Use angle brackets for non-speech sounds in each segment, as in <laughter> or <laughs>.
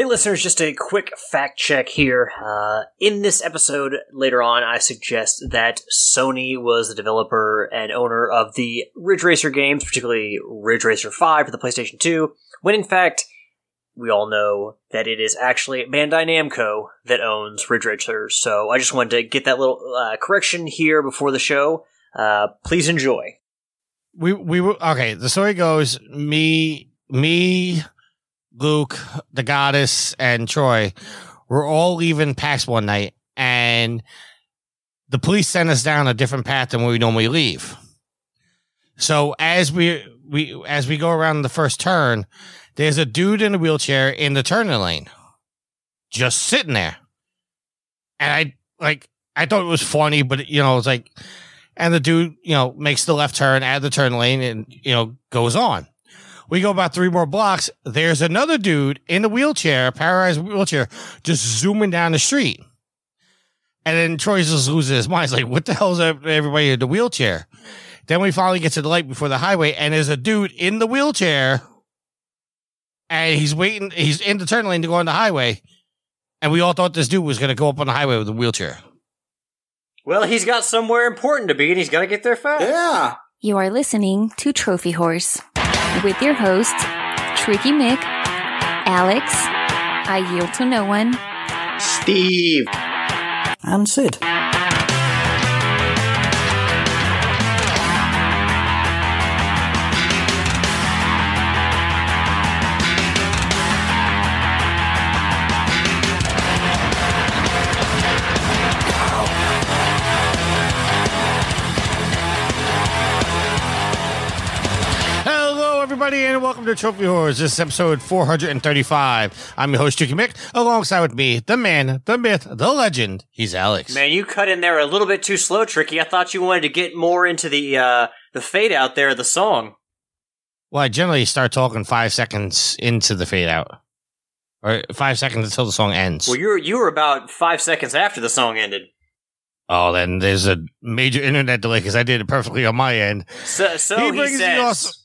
Hey, listeners, just a quick fact check here. Uh, in this episode, later on, I suggest that Sony was the developer and owner of the Ridge Racer games, particularly Ridge Racer 5 for the PlayStation 2, when in fact, we all know that it is actually Bandai Namco that owns Ridge Racer. So I just wanted to get that little uh, correction here before the show. Uh, please enjoy. We we were okay. The story goes: me, me, Luke, the goddess, and Troy were all leaving PAX one night, and the police sent us down a different path than where we normally leave. So as we we as we go around the first turn, there's a dude in a wheelchair in the turning lane, just sitting there, and I like I thought it was funny, but you know it's like, and the dude you know makes the left turn at the turn lane and you know goes on. We go about three more blocks. There's another dude in the wheelchair, paralyzed wheelchair, just zooming down the street. And then Troy just loses his mind. He's like, what the hell is everybody in the wheelchair? Then we finally get to the light before the highway, and there's a dude in the wheelchair, and he's waiting. He's in the turn lane to go on the highway, and we all thought this dude was going to go up on the highway with a wheelchair. Well, he's got somewhere important to be, and he's got to get there fast. Yeah. You are listening to Trophy Hours with your hosts, Tricky Mick, Alex, I Yield to No One, Steve. And Sid. Everybody, and welcome to Trophy Hours. This is episode 435. I'm your host, Tricky Mick. Alongside with me, the man, the myth, the legend. He's Alex. Man, you cut in there a little bit too slow, Tricky. I thought you wanted to get more into the uh, the fade out there of the song. Well, I generally start talking five seconds into the fade out, or five seconds until the song ends. Well, you were you were about five seconds after the song ended. oh, then there's a major internet delay because I did it perfectly on my end. So, so he, brings says.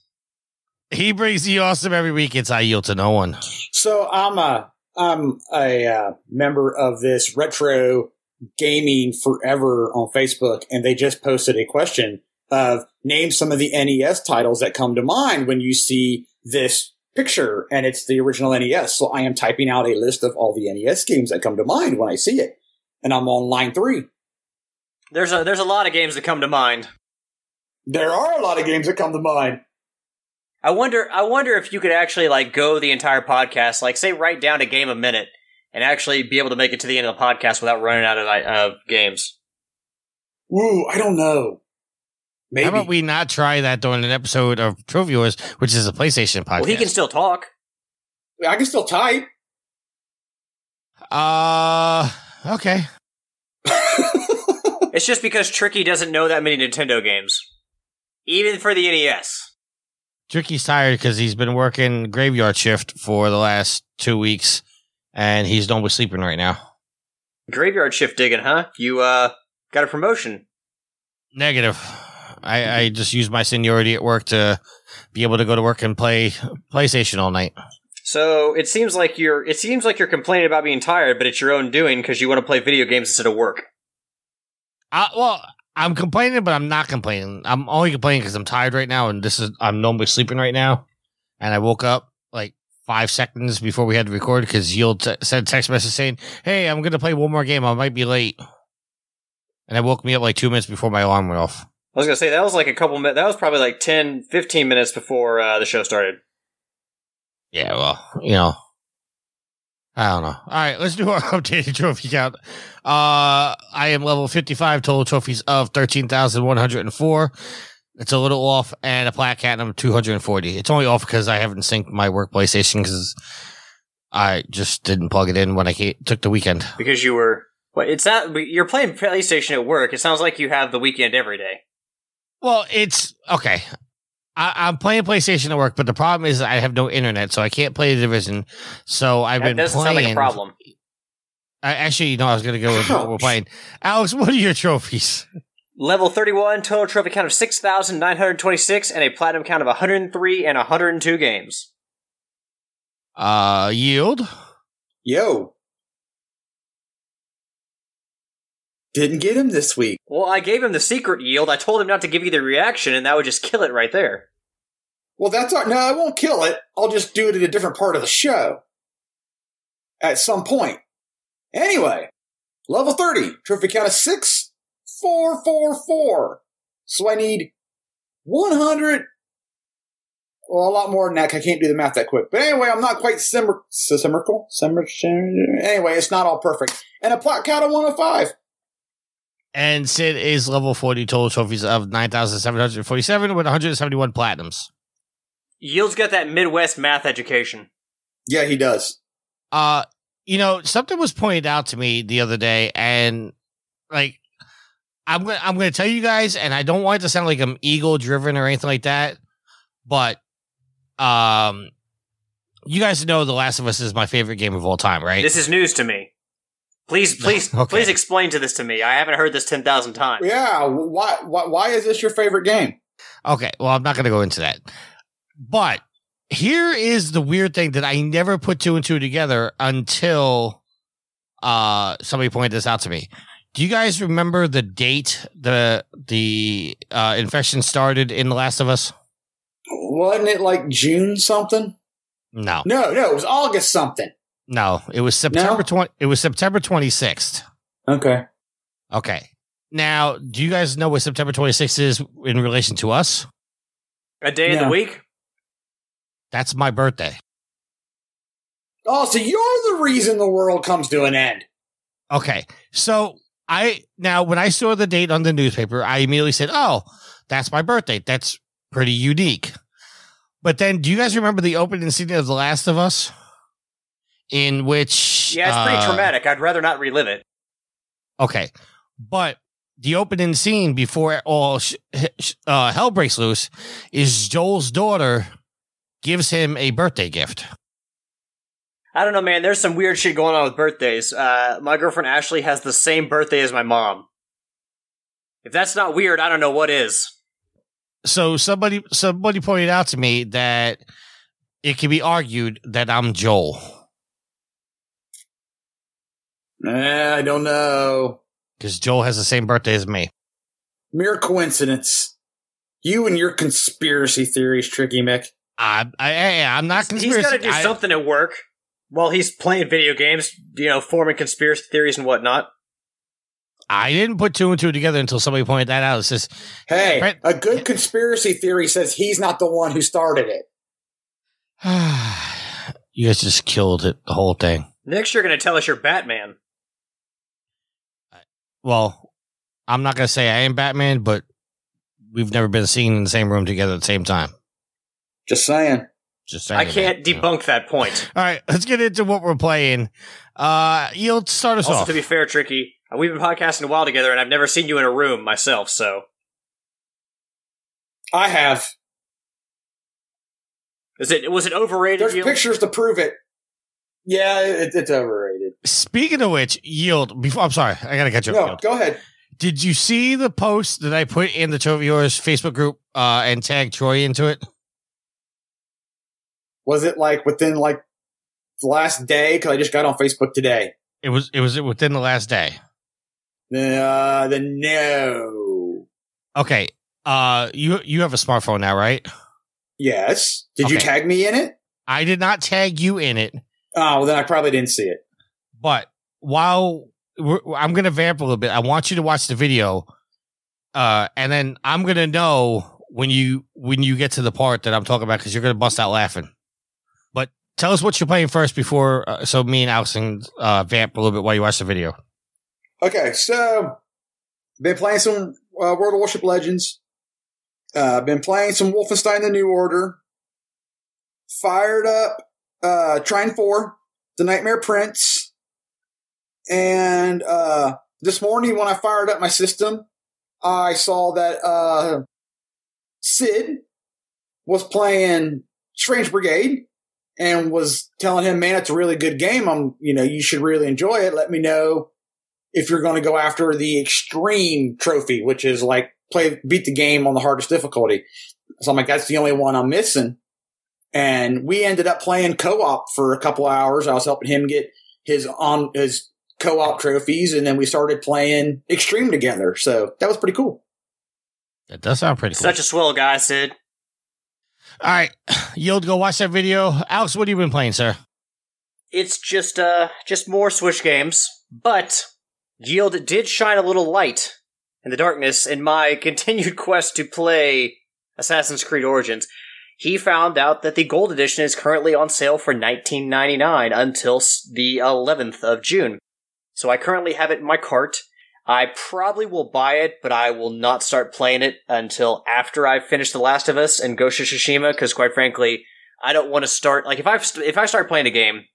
The awesome. He brings the awesome every week. It's I yield to no one. So I'm a I'm a uh, member of this retro gaming forever on Facebook, and they just posted a question of name some of the NES titles that come to mind when you see this picture, and it's the original NES. So I am typing out a list of all the NES games that come to mind when I see it, and I'm on line three. There's a there's a lot of games that come to mind. There are a lot of games that come to mind. I wonder I wonder if you could actually like go the entire podcast, like say write down a game a minute, and actually be able to make it to the end of the podcast without running out of uh, games. Ooh, I don't know. Maybe. How about we not try that during an episode of Trophy Wars, which is a PlayStation podcast? Well, he can still talk. I can still type. Uh, okay. <laughs> It's just because Tricky doesn't know that many Nintendo games, even for the NES. Tricky's tired because he's been working graveyard shift for the last two weeks, and he's done with sleeping right now. Graveyard shift digging, huh? You uh got a promotion. Negative. I, I just use my seniority at work to be able to go to work and play PlayStation all night. So it seems like you're it seems like you're complaining about being tired, but it's your own doing because you want to play video games instead of work. Uh, well, I'm complaining, but I'm not complaining. I'm only complaining because I'm tired right now, and this is I'm normally sleeping right now, and I woke up like five seconds before we had to record because Yield t- sent a text message saying, "Hey, I'm gonna play one more game. I might be late," and that woke me up like two minutes before my alarm went off. I was gonna say that was like a couple minutes. That was probably like 10, 15 minutes before uh, the show started. Yeah, well, you know, I don't know. All right, let's do our <laughs> updated trophy count. Uh, I am level 55, total trophies of 13,104. It's a little off, and a plaque cat of 240. It's only off because I haven't synced my work PlayStation because I just didn't plug it in when I ca- took the weekend. Because you were what? It's not. You're playing PlayStation at work. It sounds like you have the weekend every day. Well, it's okay. I, I'm playing PlayStation at work, but the problem is I have no internet, so I can't play the division. So I've That been doesn't playing. sound like a problem. I, actually, you know, I was going to go with what we're playing. Alex, what are your trophies? Level 31, total trophy count of 6,926, and a platinum count of 103 and 102 games. Uh, yield. Yo. Didn't get him this week. Well, I gave him the secret yield. I told him not to give you the reaction, and that would just kill it right there. Well, that's all, no, I won't kill it. I'll just do it at a different part of the show at some point. Anyway, level 30, trophy count of 6, 4, 4, 4. So I need 100. Well, a lot more than that. I can't do the math that quick. But anyway, I'm not quite simmer, symmetrical. Simmer, anyway, it's not all perfect. And a plot count of 105. And Sid is level 40 total trophies of 9,747 with 171 platinums. Yield's got that Midwest math education. Yeah, he does. Uh, you know, something was pointed out to me the other day, and like, I'm gonna I'm gonna tell you guys, and I don't want it to sound like I'm ego driven or anything like that, but um, you guys know The Last of Us is my favorite game of all time, right? This is news to me. Please, <laughs> please, Okay. please explain to this to me. I haven't heard this ten thousand times. Yeah, why, why, why is this your favorite game? Okay, well, I'm not going to go into that. But here is the weird thing that I never put two and two together until uh somebody pointed this out to me. Do you guys remember the date the the uh infection started in The Last of Us? Wasn't it like June something? No. No, no, it was August something. No, it was September No? 20 it was September 26th. Okay. Okay. Now, do you guys know what September 26th is in relation to us? A day in the week. That's my birthday. Oh, so you're the reason the world comes to an end. Okay. So I now when I saw the date on the newspaper, I immediately said, "Oh, that's my birthday. That's pretty unique." But then, do you guys remember the opening scene of The Last of Us, in which Yeah, it's pretty uh, traumatic. I'd rather not relive it. Okay, but the opening scene before all sh- sh- uh, hell breaks loose is Joel's daughter gives him a birthday gift. I don't know, man. There's some weird shit going on with birthdays. Uh, my girlfriend Ashley has the same birthday as my mom. If that's not weird, I don't know what is. So somebody somebody pointed out to me that it can be argued that I'm Joel. Eh, I don't know. because Joel has the same birthday as me. Mere coincidence. You and your conspiracy theories, Tricky Mick. I, I, I I'm not He's conspiracy. got to do I- something at work while he's playing video games, you know, forming conspiracy theories and whatnot. I didn't put two and two together until somebody pointed that out. It says, Hey, Brett- a good conspiracy theory says he's not the one who started it. <sighs> "You guys just killed it, the whole thing." Next, you're going to tell us you're Batman. Well, I'm not gonna say I am Batman, but we've never been seen in the same room together at the same time. Just saying. Just saying. I can't that, you know. debunk that point. <laughs> All right, let's get into what we're playing. Uh, you'll start us Also, off. to be fair, Tricky, uh, we've been podcasting a while together, and I've never seen you in a room myself. So, I have. is it was it overrated? There's Yield? pictures to prove it. Yeah, it, it's overrated. Speaking of which, yield. Before I'm sorry, I gotta catch up. No, Yield. go ahead. Did you see the post that I put in the Yours Facebook group uh, and tagged Troy into it? Was it like within like the last day? Because I just got on Facebook today. It was it was within the last day. Uh, the no. Okay. Uh you you have a smartphone now, right? Yes. Did you tag me in it? I did not tag you in it, Oh, well, then I probably didn't see it. But while I'm going to vamp a little bit, I want you to watch the video uh and then I'm going to know when you when you get to the part that I'm talking about cuz you're going to bust out laughing. But tell us what you're playing first before uh, so me and can uh vamp a little bit while you watch the video. Okay, so been playing some uh, World of Warship Legends. Uh, been playing some Wolfenstein: The New Order. Fired up uh, Trine Four, The Nightmare Prince, and uh, this morning when I fired up my system, I saw that uh, Sid was playing Strange Brigade and was telling him, "Man, it's a really good game. I'm, you know, you should really enjoy it. Let me know." if you're going to go after the extreme trophy, which is like play beat the game on the hardest difficulty. So I'm like, that's the only one I'm missing. And we ended up playing co-op for a couple hours. I was helping him get his on his co-op trophies, and then we started playing Extreme together. So that was pretty cool. That does sound pretty cool. Such a swell guy, Sid. All right, <clears throat> Yield, go watch that video. Alex, what have you been playing, sir? It's just uh just more Switch games, but Yield did shine a little light in the darkness in my <laughs> continued quest to play Assassin's Creed Origins. He found out that the Gold Edition is currently on sale for 19.99 until the 11th of June. So I currently have it in my cart. I probably will buy it, but I will not start playing it until after I finish The Last of Us and Ghost of Tsushima, because quite frankly, I don't want to start like if I if I start playing a game,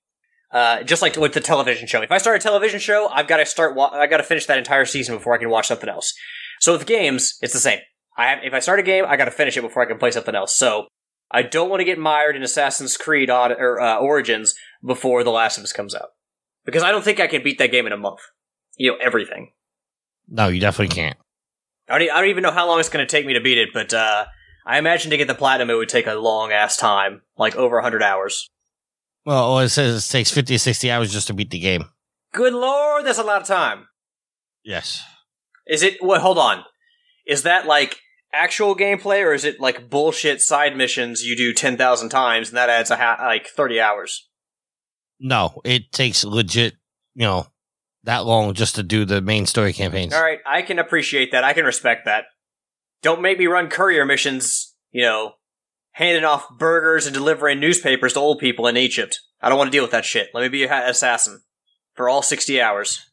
uh, just like with the television show. If I start a television show, I've got to start. Wa- I got to finish that entire season before I can watch something else. So with games, it's the same. I have if I start a game, I got to finish it before I can play something else. So I don't want to get mired in Assassin's Creed or uh, Origins before The Last of Us comes out because I don't think I can beat that game in a month. You know everything. No, you definitely can't. I don't, I don't even know how long it's going to take me to beat it, but uh, I imagine to get the platinum, it would take a long ass time, like over hundred hours. Well, it says it takes 50 to 60 hours just to beat the game. Good lord, that's a lot of time. Yes. Is it? What? Hold on. Is that like actual gameplay, or is it like bullshit side missions you do ten thousand times and that adds a ha- like thirty hours? No, it takes legit, you know, that long just to do the main story campaigns. All right, I can appreciate that. I can respect that. Don't make me run courier missions. You know, handing off burgers and delivering newspapers to old people in Egypt. I don't want to deal with that shit. Let me be an assassin for all sixty hours.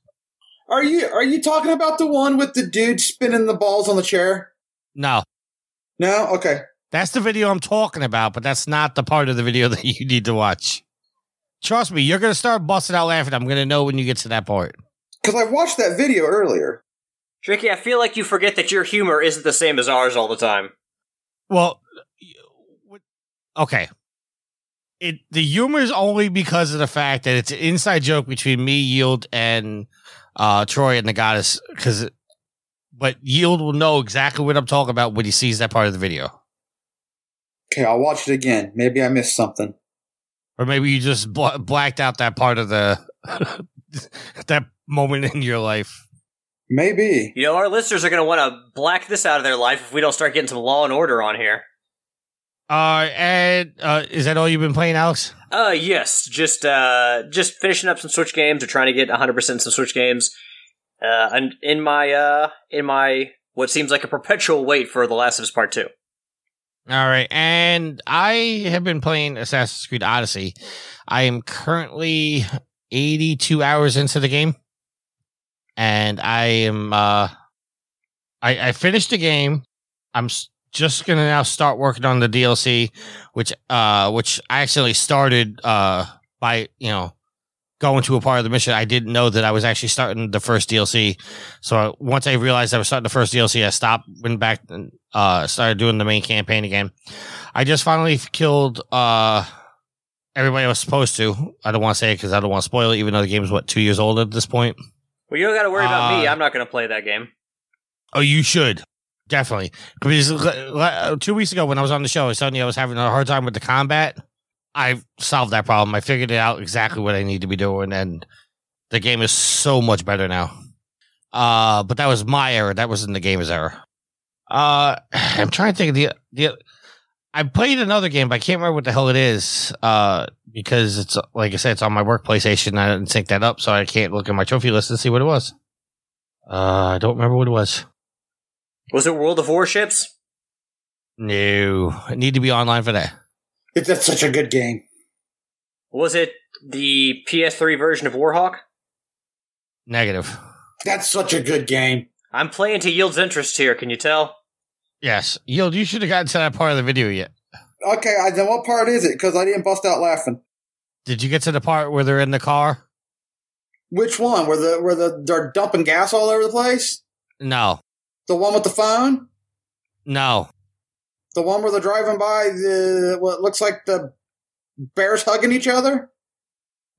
Are you are you talking about the one with the dude spinning the balls on the chair? No, No, okay. that's the video I'm talking about, but that's not the part of the video <laughs> that you need to watch. Trust me, you're going to start busting out laughing. I'm going to know when you get to that part. Because I watched that video earlier. Tricky, I feel like you forget that your humor isn't the same as ours all the time. Well, okay. It the humor is only because of the fact that it's an inside joke between me, Yield, and uh, Troy and the goddess. Because, but Yield will know exactly what I'm talking about when he sees that part of the video, Okay, I'll watch it again. Maybe I missed something. Or maybe you just bl- blacked out that part of the <laughs> that moment in your life. Maybe. You know, our listeners are going to want to black this out of their life if we don't start getting some law and order on here. Uh, and uh, is that all you've been playing, Alex? Uh, yes, just uh, just finishing up some Switch games or trying to get 100% some Switch games. Uh, and in my uh, in my what seems like a perpetual wait for The Last of Us Part Two. All right, and I have been playing Assassin's Creed Odyssey. I am currently 82 hours into the game, and I am uh, I, I finished the game. I'm just gonna now start working on the DLC, which uh, which I actually started uh by you know going to a part of the mission. I didn't know that I was actually starting the first DLC. So once I realized I was starting the first DLC, I stopped, went back, and uh, started doing the main campaign again. I just finally killed uh, everybody I was supposed to. I don't want to say it because I don't want to spoil it, even though the game's what two years old at this point. Well, you don't got to worry about me. Uh, I'm not going to play that game. Oh, you should definitely because two weeks ago when I was on the show, I was telling you I was having a hard time with the combat. I solved that problem. I figured it out exactly what I need to be doing, and the game is so much better now. Uh, but that was my error. That wasn't the game's error. Uh, <sighs> I'm trying to think of the the. I played another game, but I can't remember what the hell it is. Uh, because it's like I said, it's on my work PlayStation. I didn't sync that up, so I can't look at my trophy list and see what it was. Uh, I don't remember what it was. Was it World of Warships? No, I need to be online for that. It, that's such a good game. Was it the PS3 version of Warhawk? Negative. That's such a good game. I'm playing to Yield's interest here. Can you tell? Yes, Yield, you should have gotten to that part of the video yet. Okay, I, then what part is it? Because I didn't bust out laughing. Did you get to the part where they're in the car? Which one? Where the where the they're dumping gas all over the place? No, The one with the phone? no. The one where they're driving by the what looks like the bears hugging each other?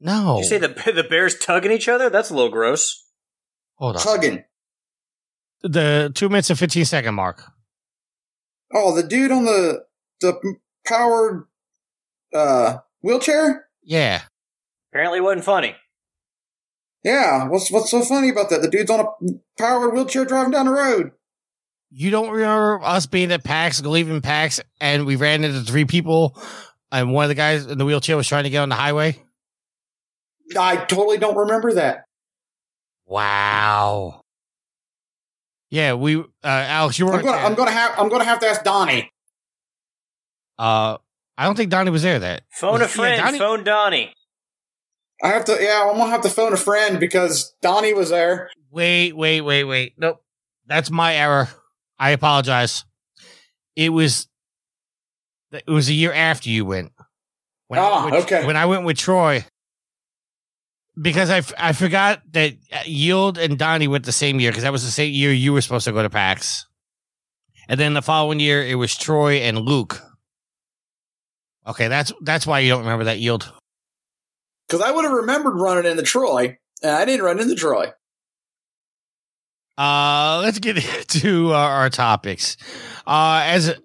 No. Did you say the the bears tugging each other? That's a little gross. Hold on. Tugging. The two minutes and 15 second mark. Oh, the dude on the the powered uh wheelchair? Yeah. Apparently, it wasn't funny. Yeah, what's what's so funny about that? The dude's on a powered wheelchair driving down the road. You don't remember us being at PAX, leaving PAX, and we ran into three people, and one of the guys in the wheelchair was trying to get on the highway? I totally don't remember that. Wow. Yeah, we, uh, Alex, you were. I'm gonna I'm gonna have I'm gonna have to ask Donnie. Uh, I don't think Donnie was there. That Phone a Yeah, friend. Donnie- phone Donnie. I have to yeah, I'm gonna have to phone a friend because Donnie was there. Wait, wait, wait, wait. Nope. That's my error. I apologize. It was it was a year after you went. When I Ah, went with- okay. When I went with Troy. Because I, f- I forgot that uh, Yield and Donnie went the same year because that was the same year you were supposed to go to PAX. And then the following year it was Troy and Luke. Okay, that's that's why you don't remember that Yield. Because I would have remembered running into Troy, and I didn't run into Troy. Uh, let's get <laughs> into our, our topics. Uh, as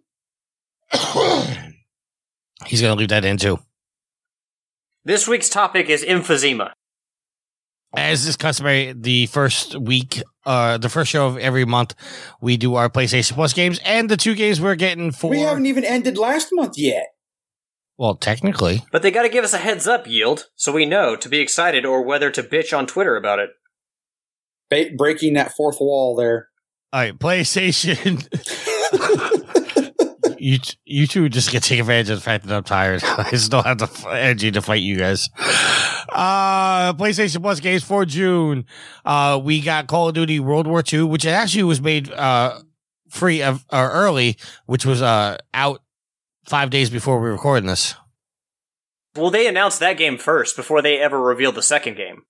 <coughs> he's gonna leave that in too. This week's topic is emphysema. As is customary, the first week, uh, the first show of every month, we do our PlayStation Plus games, and the two games we're getting for. We haven't even ended last month yet. well, technically, But they gotta give us a heads up, Yield, so we know to be excited or whether to bitch on Twitter about it. Ba- breaking that fourth wall there. all right, PlayStation. <laughs> you you two just get to take advantage of the fact that I'm tired. <laughs> I just don't have the energy to fight you guys. Uh, PlayStation Plus games for June. Uh, we got Call of Duty World War II, which actually was made uh free of or early, which was uh out five days before we were recording this. Well, they announced that game first before they ever revealed the second game.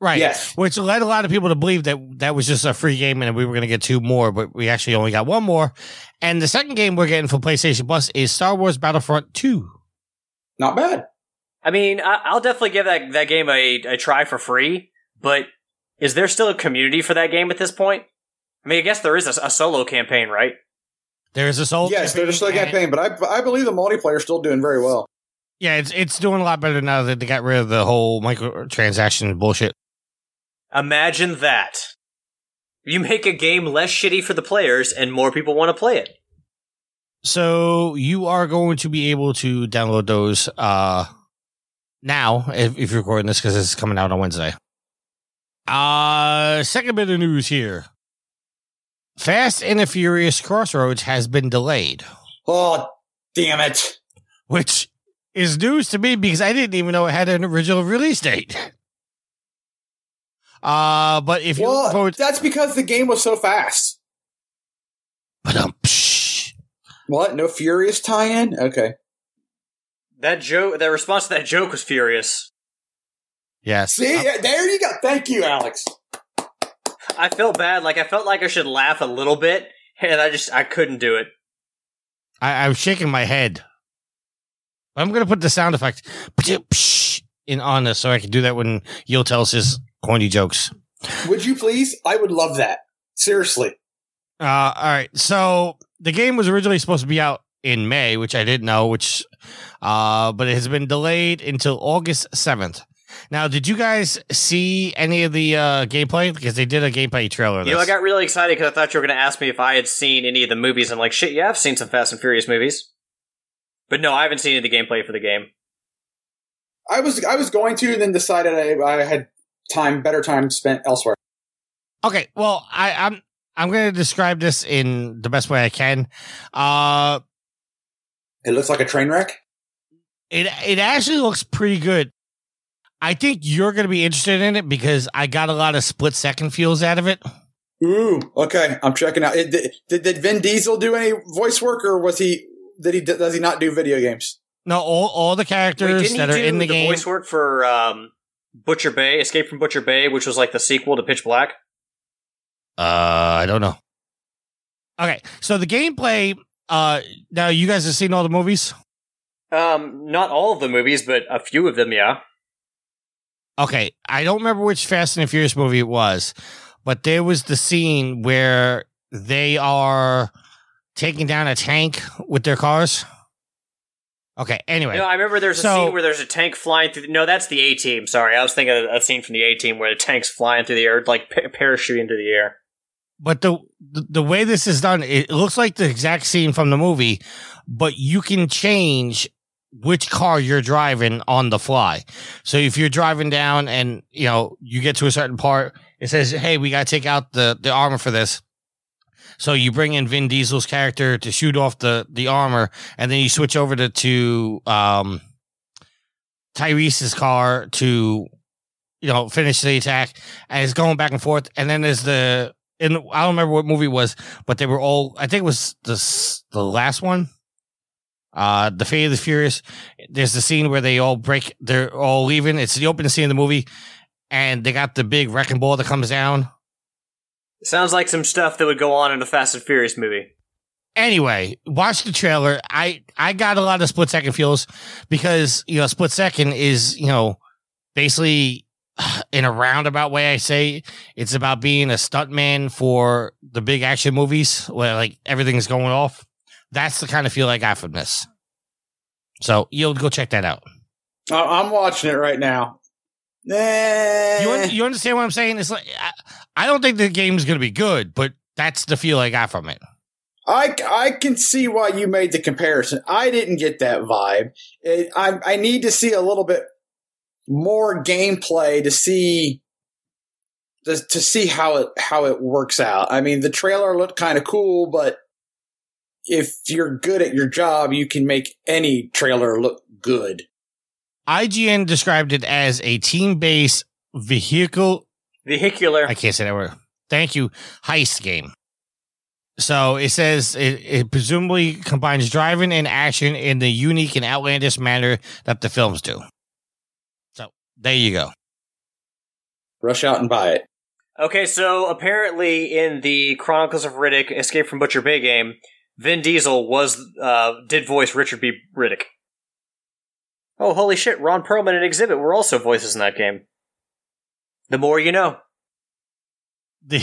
Right. Yes. Which led a lot of people to believe that that was just a free game and we were going to get two more, but we actually only got one more. And the second game we're getting for PlayStation Plus is Star Wars Battlefront 2. Not bad. I mean, I- I'll definitely give that that game a, a try for free. But is there still a community for that game at this point? I mean, I guess there is a, a solo campaign, right? There is a solo yes, they're still campaign, but I I believe the multiplayer's still doing very well. Yeah, it's it's doing a lot better now that they got rid of the whole microtransaction bullshit. Imagine that. You make a game less shitty for the players, and more people want to play it. So you are going to be able to download those uh now if, if you're recording this because it's coming out on Wednesday. Uh second bit of news here. Fast and the Furious Crossroads has been delayed, Oh, damn it. which is news to me because I didn't even know it had an original release date. Uh but if you Well, forward that's because the game was so fast. but um psh, What? No Furious tie-in? Okay. That joke, that response to that joke was furious. yes. See, Yeah, there you go. Thank you, Alex. I felt bad, like I felt like I should laugh a little bit, and I just I couldn't do it. I, I was shaking my head. I'm gonna put the sound effect in on this so I can do that when Yul tells his corny jokes. Would you please? I would love that. Seriously. Uh, all right. So the game was originally supposed to be out in May, which I didn't know, which, uh, but it has been delayed until August 7th. Now, did you guys see any of the uh, gameplay? Because they did a gameplay trailer. of You know, I got really excited because I thought you were going to ask me if I had seen any of the movies. I'm like, shit, yeah, I've seen some Fast and Furious movies. But no, I haven't seen any of the gameplay for the game. I was I was going to, and then decided I, I had time, better time spent elsewhere. okay. Well, I, I'm I'm going to describe this in the best way I can. Uh, It looks like a train wreck. It it actually looks pretty good. I think you're going to be interested in it because I got a lot of split second feels out of it. Ooh, okay. I'm checking out. It, did, did did Vin Diesel do any voice work, or was he? Did he? Does he not do video games? No, all all the characters didn't that are in the, the, game. voice work for um, Butcher Bay, Escape from Butcher Bay, which was like the sequel to Pitch Black? Uh, I don't know. Okay, so the gameplay. Uh, now you guys have seen all the movies. Um, not all of the movies, but a few of them, yeah. Okay, I don't remember which Fast and the Furious movie it was, but there was the scene where they are taking down a tank with their cars. Okay. Anyway, No, I remember there's a So- scene where there's a tank flying through. No, that's the A team. Sorry, I was thinking of a scene from the A team where the tank's flying through the air, like pa- parachuting through the air. but the, the the way this is done, it looks like the exact scene from the movie, but you can change which car you're driving on the fly. So if you're driving down and you know you get to a certain part, it says, "Hey, we got to take out the the armor for this." So you bring in Vin Diesel's character to shoot off the the armor, and then you switch over to to um, Tyrese's car to you know finish the attack, and it's going back and forth. And then there's the in I don't remember what movie it was, but they were all I think it was the the last one. Uh, the Fate of the Furious. There's the scene where they all break. They're all leaving. It's the opening scene of the movie, and they got the big wrecking ball that comes down. Sounds like some stuff that would go on in a Fast and Furious movie. Anyway, watch the trailer. I I got a lot of split second feels because you know split second is you know basically <sighs> in a roundabout way. I say it's about being a stuntman for the big action movies where like everything's going off. That's the kind of feel I got from this. So you'll go check that out. I- I'm watching it right now. You un- you understand what I'm saying? It's like I, I don't think the game's going to be good, but that's the feel I got from it. I, I can see why you made the comparison. I didn't get that vibe. It, I, I need to see a little bit more gameplay to see to, to see how it how it works out. I mean, the trailer looked kind of cool, but if you're good at your job, you can make any trailer look good. IGN described it as a team-based vehicle Vehicular. I can't say that word. Thank you. Heist game. So it says it, it presumably combines driving and action in the unique and outlandish manner that the films do. So there you go. Rush out and buy it. Okay, so apparently in the Chronicles of Riddick: Escape from Butcher Bay game, Vin Diesel was uh, did voice Richard B. Riddick. Oh, holy shit! Ron Perlman and Xzibit were also voices in that game. The more you know. <laughs> The,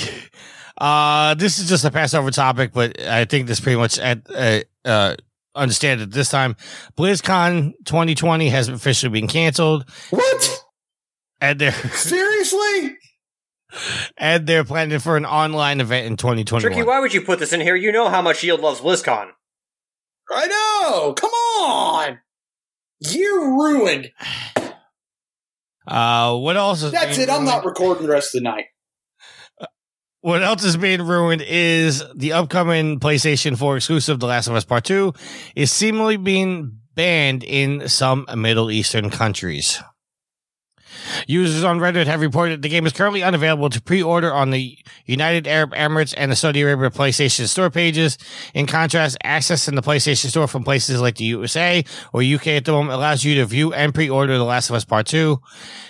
uh, this is just a passover topic, but I think this pretty much at, uh, uh, understand it this time. BlizzCon 2020 has officially been canceled, What? and they're <laughs> <laughs> Seriously? and they're planning for an online event in 2021. Tricky, why would you put this in here? You know how much Yield loves BlizzCon. I know. Come on. You're ruined. Uh, what else? Is That's it. I'm not recording the rest of the night. What else is being ruined is the upcoming PlayStation 4 exclusive, The Last of Us Part 2, is seemingly being banned in some Middle Eastern countries. Users on Reddit have reported the game is currently unavailable to pre-order on the United Arab Emirates and the Saudi Arabia PlayStation Store pages. In contrast, access in the PlayStation Store from places like the USA or UK at the moment allows you to view and pre-order The Last of Us Part 2.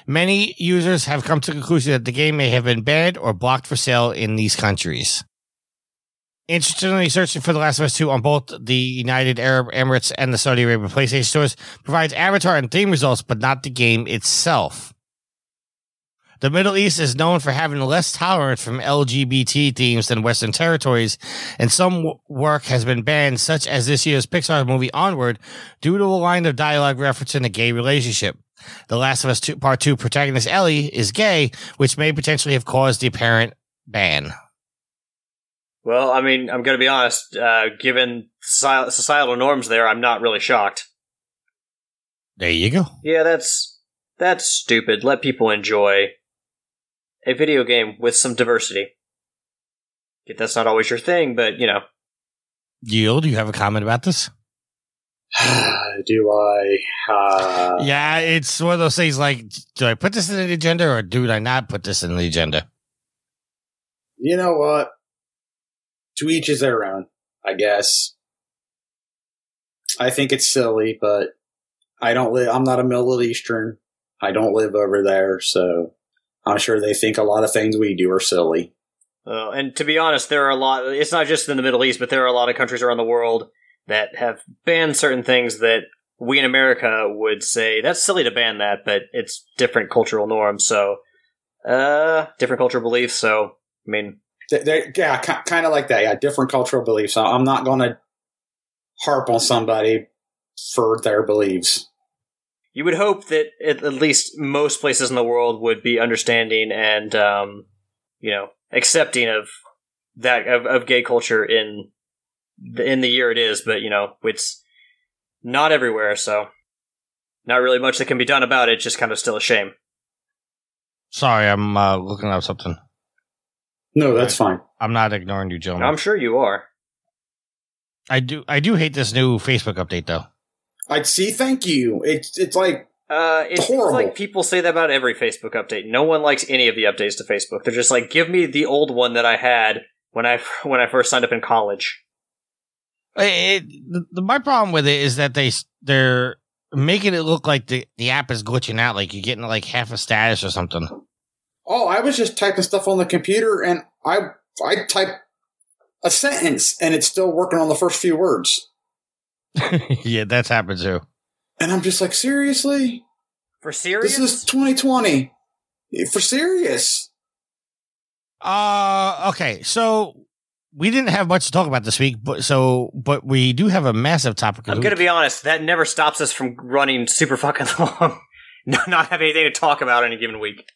Many users have come to the conclusion that the game may have been banned or blocked for sale in these countries. Interestingly, searching for The Last of Us 2 on both the United Arab Emirates and the Saudi Arabia PlayStation stores provides avatar and theme results, but not the game itself. The Middle East is known for having less tolerance from LGBT themes than Western territories, and some w- work has been banned, such as this year's Pixar movie Onward, due to a line of dialogue referencing a gay relationship. The Last of Us 2, Part 2 protagonist Ellie is gay, which may potentially have caused the apparent ban. Well, I mean, I'm going to be honest. Uh, given societal norms, there, I'm not really shocked. There you go. Yeah, that's that's stupid. Let people enjoy a video game with some diversity. That's not always your thing, but you know. Yield, do you have a comment about this? <sighs> Do I? Uh, yeah, it's one of those things like, do I put this in the agenda or do I not put this in the agenda? You know what? To each is their own, I guess. I think it's silly, but I don't live. I'm not a Middle Eastern. I don't live over there, so I'm sure they think a lot of things we do are silly. Uh, and to be honest, there are a lot. It's not just in the Middle East, but there are a lot of countries around the world that have banned certain things that we in America would say that's silly to ban that, but it's different cultural norms. So, uh, different cultural beliefs. So, I mean, They, they, yeah, kind of like that. Yeah, different cultural beliefs. I'm not going to harp on somebody for their beliefs. You would hope that at, at least most places in the world would be understanding and, um, you know, accepting of that of, of gay culture in the, in the year it is. But you know, it's not everywhere, so not really much that can be done about it. Just kind of still a shame. Sorry, I'm uh, looking up something. No, that's fine. I'm not ignoring you, gentlemen. I'm sure you are. I do. I do hate this new Facebook update, though. I'd see. Thank you. It's it's like Uh, it seems Horrible. like people say that about every Facebook update. No one likes any of the updates to Facebook. They're just like, give me the old one that I had when I <laughs> when I first signed up in college. It, the, the- my problem with it is that they they're making it look like the, the app is glitching out, like you're getting like half a status or something. oh, I was just typing stuff on the computer, and I I type a sentence, and it's still working on the first few words, <laughs> yeah, that's happened too. and I'm just like, seriously, For serious? this is 2020. For serious. Uh, okay, so we didn't have much to talk about this week, but so but we do have a massive topic. I'm gonna be honest. That never stops us from running super fucking <laughs> long. not not having anything to talk about any given week.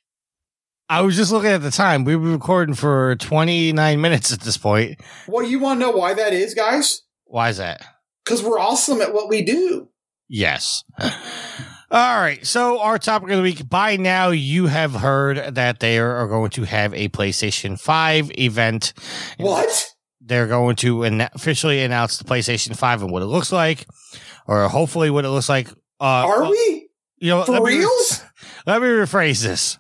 I was just looking at the time. We were recording for 29 minutes at this point. Well, you want to know why that is, guys? Why is that? Because we're awesome at what we do. Yes. <laughs> All right. So our topic of the week. By now, you have heard that they are going to have a PlayStation 5 event. What? They're going to officially announce the PlayStation 5 and what it looks like, or hopefully what it looks like. Uh, Are we? You know, For let me- reals? <laughs> let me rephrase this.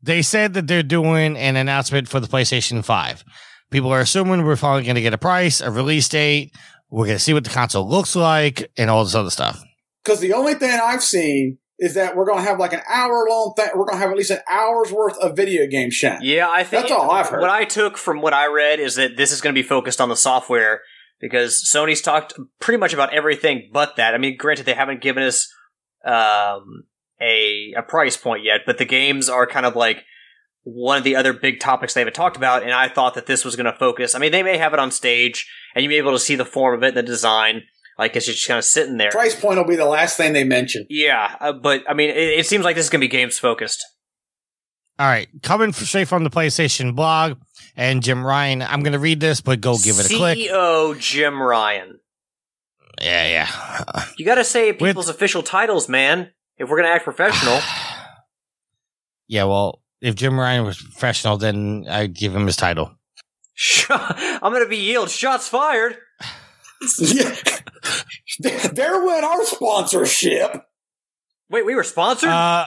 They said that they're doing an announcement for the PlayStation 5. People are assuming we're finally going to get a price, a release date. We're going to see what the console looks like and all this other stuff. Because the only thing I've seen is that we're going to have like an hour long thing. We're going to have at least an hour's worth of video game shit. Yeah, I think That's all I've heard. What I took from what I read is that this is going to be focused on the software because Sony's talked pretty much about everything but that. I mean, granted, they haven't given us um, a a price point yet, but the games are kind of like one of the other big topics they haven't talked about. And I thought that this was going to focus. I mean, they may have it on stage, and you'll be able to see the form of it, and the design, like it's just kind of sitting there. Price point will be the last thing they mention. Yeah, uh, but I mean, it, it seems like this is going to be games focused. All right. Coming f- straight from the PlayStation blog and Jim Ryan, I'm going to read this, but go give it a click. CEO Jim Ryan. Yeah, yeah. Uh, You got to say people's official titles, man. If we're gonna act professional, <sighs> yeah, well, if Jim Ryan was professional, then I'd give him his title. <laughs> I'm gonna be yield. Shots fired. Yeah. <laughs> there went our sponsorship. Wait, we were sponsored. Uh,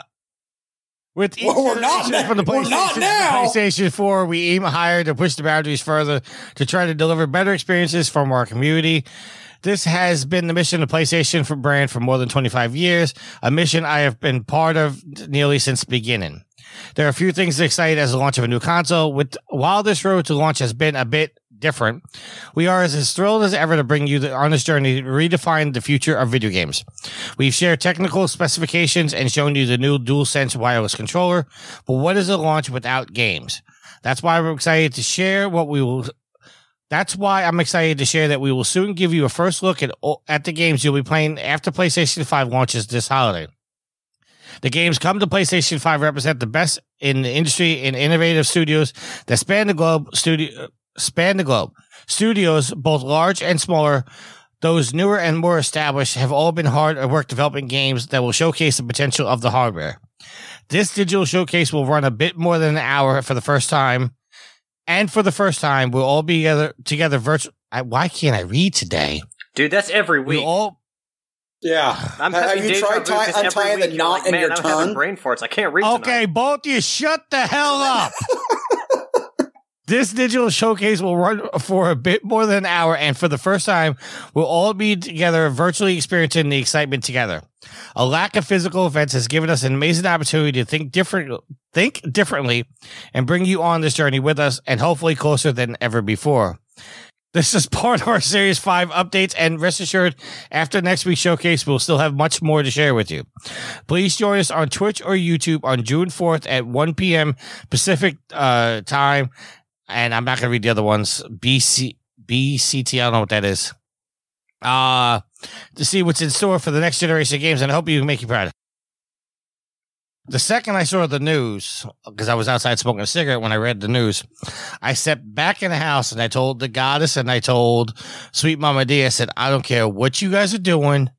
with Well, we're not now. from the We're PlayStation, not now. PlayStation 4, we aim higher to push the boundaries further to try to deliver better experiences from our community. This has been the mission of PlayStation for brand for more than 25 years, a mission I have been part of nearly since the beginning. There are a few things that excite as the launch of a new console. With while this road to launch has been a bit different, we are as thrilled as ever to bring you the, on this journey to redefine the future of video games. We've shared technical specifications and shown you the new DualSense wireless controller, but what is a launch without games? That's why we're excited to share what we will. That's why I'm excited to share that we will soon give you a first look at at the games you'll be playing after PlayStation 5 launches this holiday. The games come to PlayStation 5 represent the best in the industry in innovative studios that span the globe. Studio span the globe. Studios, both large and smaller, those newer and more established, have all been hard at work developing games that will showcase the potential of the hardware. This digital showcase will run a bit more than an hour for the first time, and for the first time, we'll all be together together virtual. Why can't I read today? Dude, that's every We week. all Yeah. I'm have having you deja tried vu tie- untying the week you're knot like, in Man, your I'm having tongue? brain farts. I can't read. Okay, tonight." both you shut the hell up. <laughs> this digital showcase will run for a bit more than an hour, and for the first time, we'll all be together virtually experiencing the excitement together. A lack of physical events has given us an amazing opportunity to think different, think differently, and bring you on this journey with us, and hopefully closer than ever before. This is part of our Series 5 updates, and rest assured, after next week's showcase, we'll still have much more to share with you. Please join us on Twitch or YouTube on June 4th at 1 p.m. Pacific uh, time. And I'm not going to read the other ones. BC, BCT, I don't know what that is. uh, to see what's in store for the next generation of games, and I hope you can make you proud. The second I saw the news, because I was outside smoking a cigarette when I read the news, I stepped back in the house and I told the goddess and I told Sweet Mama D, I said, I don't care what you guys are doing,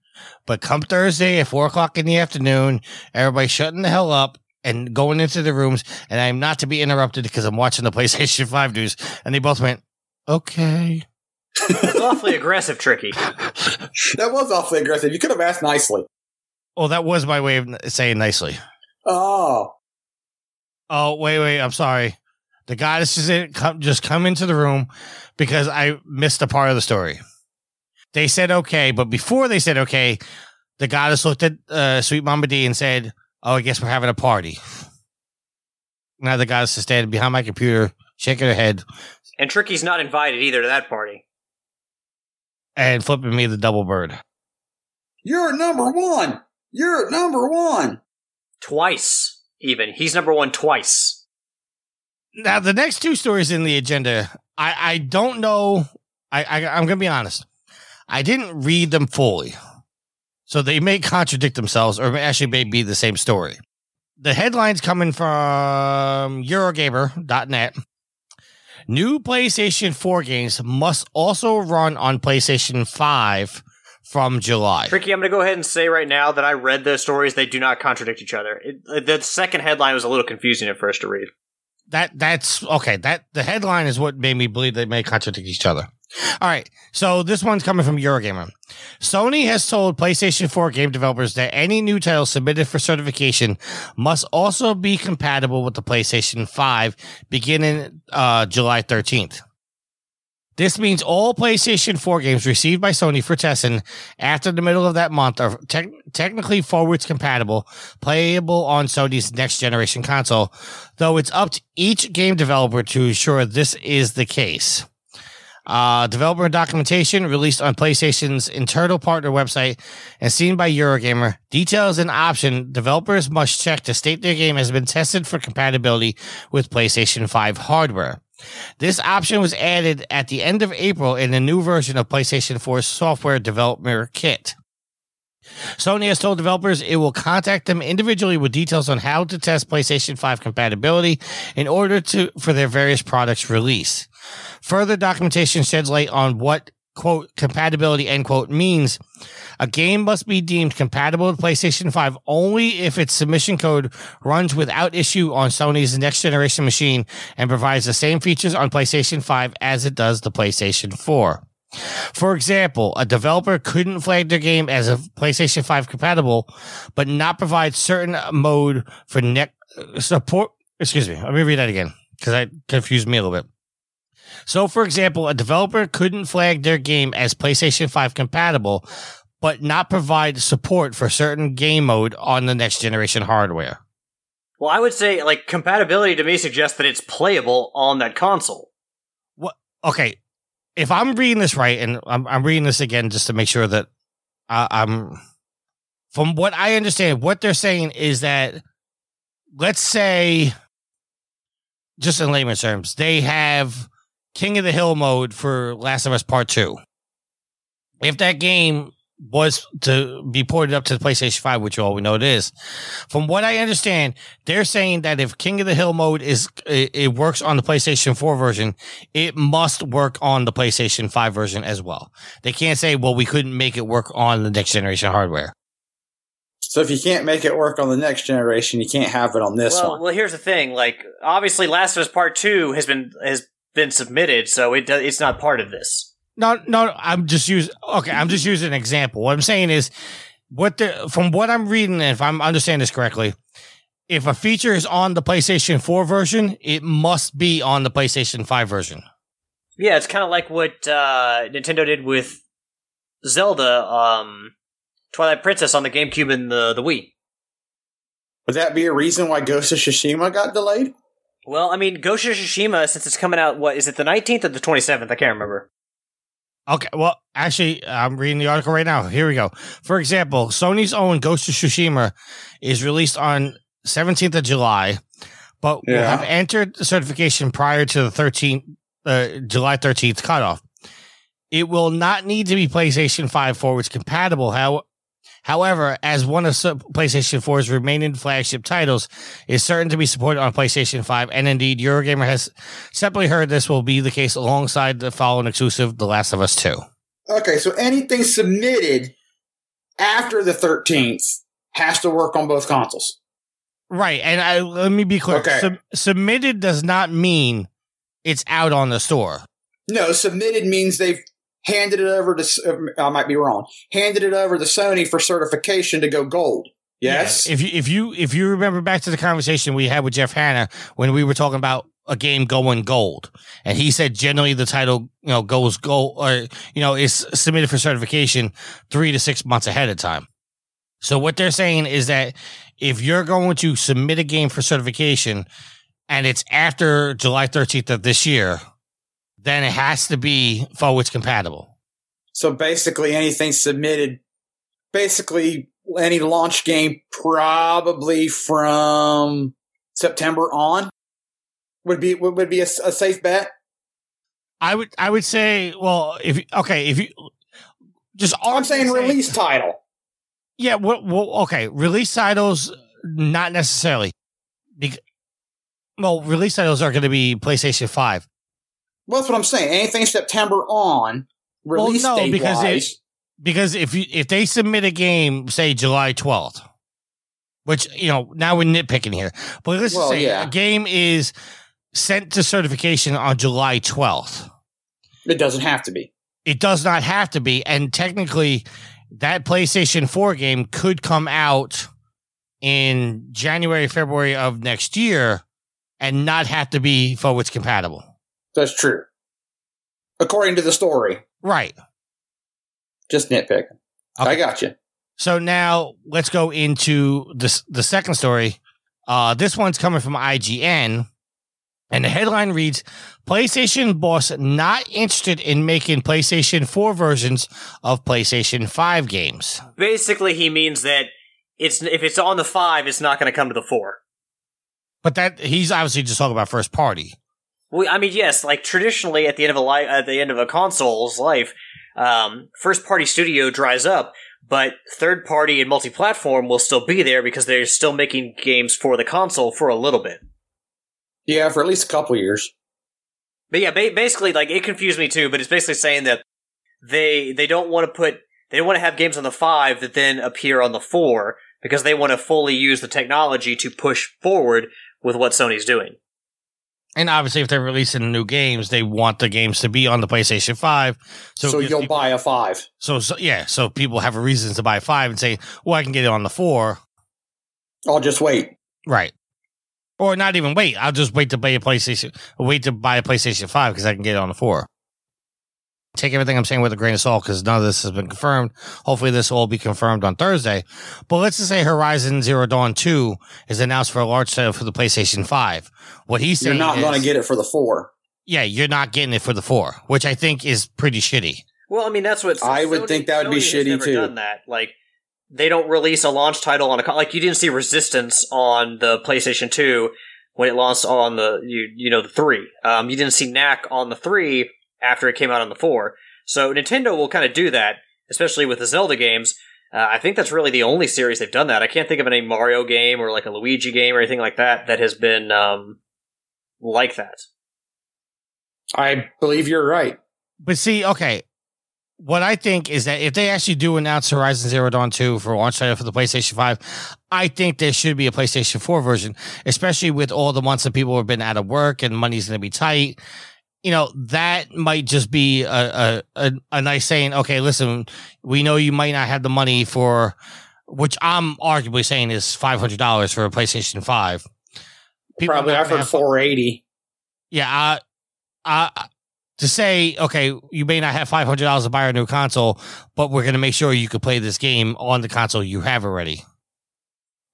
but come Thursday at four o'clock in the afternoon, everybody shutting the hell up and going into the rooms, and I'm not to be interrupted because I'm watching the <laughs> PlayStation 5 news. And they both went, okay. It's awfully aggressive, Tricky. That was awfully aggressive. You could have asked nicely. Oh, that was my way of saying nicely. Oh, Oh, wait, wait. I'm sorry. The goddess is in, come, just come into the room because I missed a part of the story. They said okay, but before they said okay, the goddess looked at uh, Sweet Mama D and said, "Oh, I guess we're having a party." Now the goddess is standing behind my computer, shaking her head And Tricky's not invited either to that party. and flipping me the double bird. you're number one. You're number one. Twice, even. He's number one twice. Now the next two stories in the agenda, I I don't know. I, I I'm gonna be honest. I didn't read them fully, so they may contradict themselves, or actually may be the same story. The headlines coming from Eurogamer.net. New PlayStation 4 games must also run on PlayStation 5 from July. Tricky, I'm going to go ahead and say right now that I read those stories. They do not contradict each other. It, the second headline was a little confusing at first to read. that that's okay. That the headline is what made me believe they may contradict each other. All right, so this one's coming from Eurogamer. Sony has told PlayStation 4 game developers that any new title submitted for certification must also be compatible with the PlayStation 5 beginning uh, July 13th. This means all PlayStation 4 games received by Sony for testing after the middle of that month are tec- technically forwards compatible, playable on Sony's next generation console, though it's up to each game developer to ensure this is the case. Uh, developer documentation released on PlayStation's internal partner website and seen by Eurogamer details an option developers must check to state their game has been tested for compatibility with PlayStation 5 hardware. This option was added at the end of April in the new version of PlayStation 4's software development kit. Sony has told developers it will contact them individually with details on how to test PlayStation 5 compatibility in order to for their various products release. Further documentation sheds light on what quote compatibility end quote means. A game must be deemed compatible with PlayStation 5 only if its submission code runs without issue on Sony's next generation machine and provides the same features on PlayStation 5 as it does the PlayStation 4. For example, a developer couldn't flag their game as a PlayStation 5 compatible, but not provide certain mode for neck uh, support. Excuse me. Let me read that again because that confused me a little bit. So, for example, a developer couldn't flag their game as PlayStation 5 compatible, but not provide support for certain game mode on the next generation hardware. Well, I would say, like, compatibility to me suggests that it's playable on that console. What? Okay, if I'm reading this right, and I'm, I'm reading this again just to make sure that I, I'm, from what I understand, what they're saying is that, let's say, just in layman's terms, they have King of the Hill mode for Last of Us Part 2. If that game was to be ported up to the PlayStation 5, which all we know it is, from what I understand, they're saying that if King of the Hill mode is, it, it works on the PlayStation 4 version, it must work on the PlayStation 5 version as well. They can't say, well, we couldn't make it work on the next generation hardware. So if you can't make it work on the next generation, you can't have it on this well, one. well, here's the thing. Like, obviously, Last of Us Part Two has been has been submitted, so it do, it's not part of this. No, no, I'm just using, okay, I'm just using an example. What I'm saying is, what the, from what I'm reading, and if I'm understanding this correctly, if a feature is on the PlayStation 4 version, it must be on the PlayStation 5 version. Yeah, it's kind of like what uh, Nintendo did with Zelda, um, Twilight Princess on the GameCube and the the Wii. Would that be a reason why Ghost of Tsushima got delayed? Well, I mean, Ghost of Tsushima, since it's coming out, what is it, the 19th or the 27th? I can't remember. Okay, well, actually, I'm reading the article right now. Here we go. For example, Sony's own Ghost of Tsushima is released on 17th of July, but will have entered the certification prior to the 13th, uh, July 13th cutoff. It will not need to be PlayStation 5 forwards compatible. How, however, as one of PlayStation 4's remaining flagship titles is certain to be supported on PlayStation 5, and indeed, Eurogamer has separately heard this will be the case alongside the following exclusive, The Last of Us 2. Okay, so anything submitted after the 13th has to work on both consoles. Right, and I, let me be clear. Okay. Sub- submitted does not mean it's out on the store. No, submitted means they've handed it over to. uh, I might be wrong. Handed it over to Sony for certification to go gold. Yes. Yeah, If you if you if you remember back to the conversation we had with Jeff Hanna when we were talking about a game going gold, and he said generally the title you know goes gold or you know is submitted for certification three to six months ahead of time. So what they're saying is that if you're going to submit a game for certification and it's after July 13th of this year, then it has to be forwards compatible. So basically, anything submitted, basically any launch game, probably from September on, would be would, be a, a safe bet. I would I would say well if okay if you just I'm saying say- release title. Yeah, well, well, okay. Release titles, not necessarily. Because, well, release titles are going to be PlayStation Five. Well, that's what I'm saying. Anything September on, Well, release no, date because it- Because if you if they submit a game, say July twelfth, which you know now we're nitpicking here, but let's Well, say yeah. a game is sent to certification on July twelfth. It doesn't have to be. It does not have to be, and technically, that PlayStation Four game could come out in January, February of next year, and not have to be forwards compatible. That's true. According to the story. Right. Just nitpicking. I got you. So now let's go into the the second story. Uh, this one's coming from IGN, and the headline reads: PlayStation boss not interested in making PlayStation 4 versions of PlayStation 5 games. Basically, he means that it's if it's on the five, it's not going to come to the four. But that he's obviously just talking about first party. Well, I mean, yes, like traditionally at the end of a li- at the end of a console's life, um, first party studio dries up, but third party and multi platform will still be there because they're still making games for the console for a little bit. Yeah, for at least a couple years. But yeah, ba- basically, like it confused me too. But it's basically saying that they they don't want to put they don't want to have games on the five that then appear on the four because they want to fully use the technology to push forward with what Sony's doing. And obviously, if they're releasing new games, they want the games to be on the PlayStation 5. So, So, you'll people- buy a five. So, so, yeah, so people have a reason to buy a 5 and say, well, I can get it on the 4. I'll just wait. Right. Or not even wait. I'll just wait to buy a PlayStation, wait to buy a PlayStation 5 because I can get it on the 4. Take everything I'm saying with a grain of salt because none of this has been confirmed. Hopefully, this will all be confirmed on Thursday. But let's just say Horizon Zero Dawn 2 is announced for a large sale for the PlayStation 5. What he's saying You're not going to get it for the four. yeah, you're not getting it for the 4, which I think is pretty shitty. Well, I mean, that's what I would think that would be shitty, never too. Done that, like they don't release a launch title on a like you didn't see Resistance on the PlayStation Two when it launched on the you you know the three. Um, you didn't see Knack on the three after it came out on the four. So Nintendo will kind of do that, especially with the Zelda games. Uh, I think that's really the only series they've done that. I can't think of any Mario game or like a Luigi game or anything like that that has been um, like that. I believe you're right. But see, okay, what I think is that if they actually do announce Horizon Zero Dawn 2 for launch title for the PlayStation 5, I think there should be a PlayStation 4 version, especially with all the months that people have been out of work and money's going to be tight. You know, that might just be a, a, a, nice saying, okay, listen, we know you might not have the money for, which I'm arguably saying is $500 for a PlayStation 5. People Probably heard have- 480. yeah, I, uh, to say, okay, you may not have five hundred dollars to buy a new console, but we're going to make sure you can play this game on the console you have already.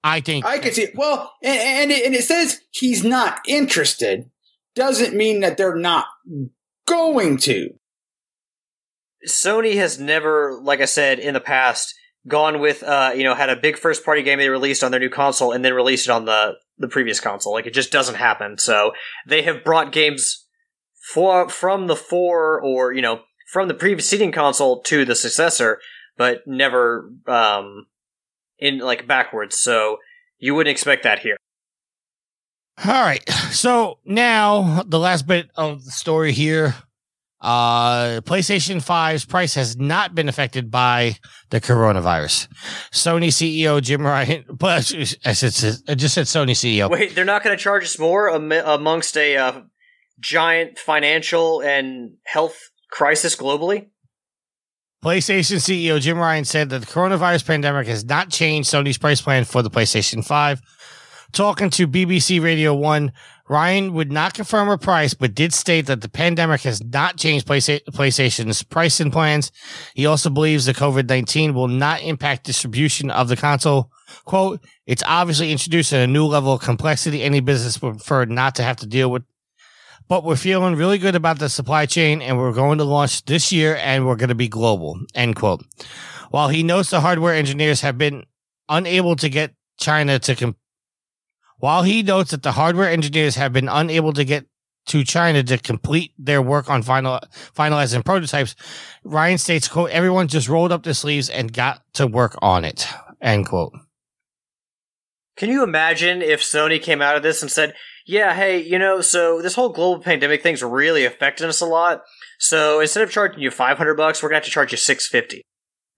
I think I could see. Well, and, and, it, and it says he's not interested. Doesn't mean that they're not going to. Sony has never, like I said in the past, gone with uh, you know, had a big first party game they released on their new console and then released it on the the previous console. Like it just doesn't happen. So they have brought games for from the four or you know from the preceding console to the successor, but never um, in like backwards. So you wouldn't expect that here. All right. So now the last bit of the story here. Uh, PlayStation 5's price has not been affected by the coronavirus. Sony CEO Jim Ryan, <laughs> but I, said, I just said Sony CEO. Wait, they're not going to charge us more am- amongst a uh, giant financial and health crisis globally? PlayStation CEO Jim Ryan said that the coronavirus pandemic has not changed Sony's price plan for the PlayStation 5. Talking to BBC Radio 1, Ryan would not confirm a price, but did state that the pandemic has not changed PlayStation's pricing plans. He also believes the COVID-19 will not impact distribution of the console. Quote, it's obviously introducing a new level of complexity any business would prefer not to have to deal with but we're feeling really good about the supply chain and we're going to launch this year and we're going to be global. End quote. While he notes the hardware engineers have been unable to get China to while he notes that the hardware engineers have been unable to get to China to complete their work on final finalizing prototypes, Ryan states, quote, everyone just rolled up their sleeves and got to work on it. End quote. Can you imagine if Sony came out of this and said, yeah, hey, you know, so this whole global pandemic thing's really affecting us a lot. So instead of charging you 500 bucks, we're going to have to charge you 650.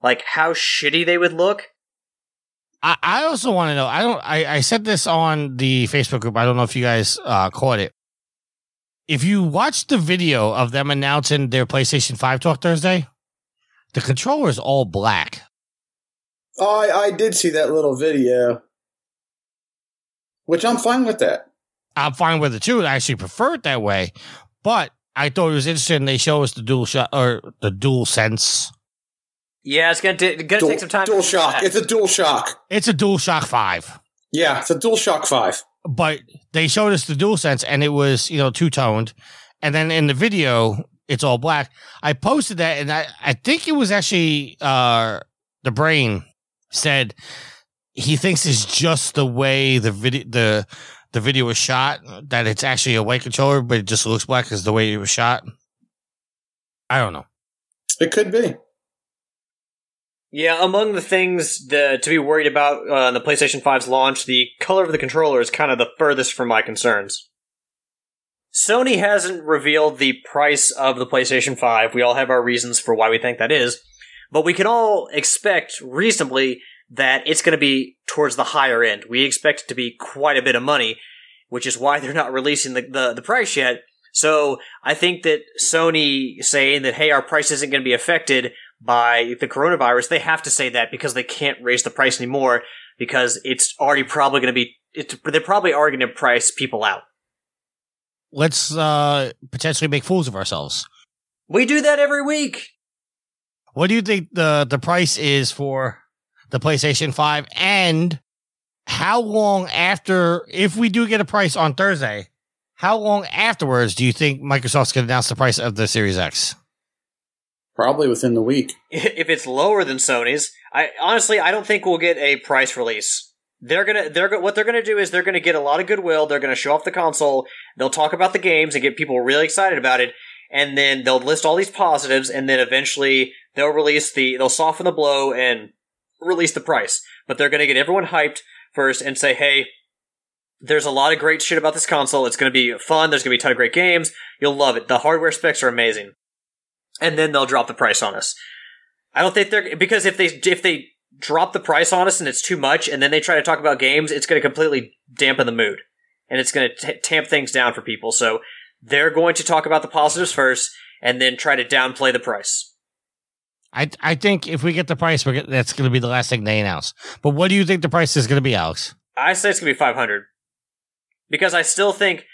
Like how shitty they would look. I, I also want to know. I don't. I, I said this on the Facebook group. I don't know if you guys uh, caught it. If you watch the video of them announcing their PlayStation Five talk Thursday, the controller is all black. Oh, I, I did see that little video, which I'm fine with that. I'm fine with it too. I actually prefer it that way. But I thought it was interesting. They show us the dual shot or the dual sense. Yeah, it's gonna, t- gonna dual, take some time. Dual shock. It's a dual shock. It's a dual shock five. Yeah, it's a dual shock five. But they showed us the dual sense and it was, you know, two toned. And then in the video, it's all black. I posted that and I, I think it was actually uh the brain said he thinks it's just the way the video the the video was shot, that it's actually a white controller, but it just looks black because the way it was shot. I don't know. It could be. Yeah, among the things to be worried about uh, the PlayStation 5's launch, the color of the controller is kind of the furthest from my concerns. Sony hasn't revealed the price of the PlayStation 5. We all have our reasons for why we think that is, but we can all expect reasonably that it's going to be towards the higher end. We expect it to be quite a bit of money, which is why <laughs> they're not releasing the, the, the price yet. So I think that Sony saying that, hey, our price isn't going to be affected by the coronavirus, they have to say that because they can't raise the price anymore because it's already probably going to be, it's, they're probably already going to price people out. Let's uh, potentially make fools of ourselves. We do that every week. What do you think the the price is for the PlayStation 5 and how long after if we do get a price on Thursday, how long afterwards do you think Microsoft's going to announce the price of the Series X? Probably within the week. <laughs> If it's lower than Sony's, I honestly I don't think we'll get a price release. They're gonna they're what they're gonna do is they're gonna get a lot of goodwill. They're gonna show off the console. They'll talk about the games and get people really excited about it, and then they'll list all these positives, and then eventually they'll release the they'll soften the blow and release the price. But they're gonna get everyone hyped first and say, hey, there's a lot of great shit about this console. It's going to be fun. There's going to be a ton of great games. You'll love it. The hardware specs are amazing. And then they'll drop the price on us. I don't think they're because if they if they drop the price on us and it's too much, and then they try to talk about games, it's going to completely dampen the mood, and it's going to tamp things down for people. So they're going to talk about the positives first, and then try to downplay the price. I I think if we get the price, we're, that's going to be the last thing they announce. But what do you think the price is going to be, Alex? I say it's going to be five hundred because I still think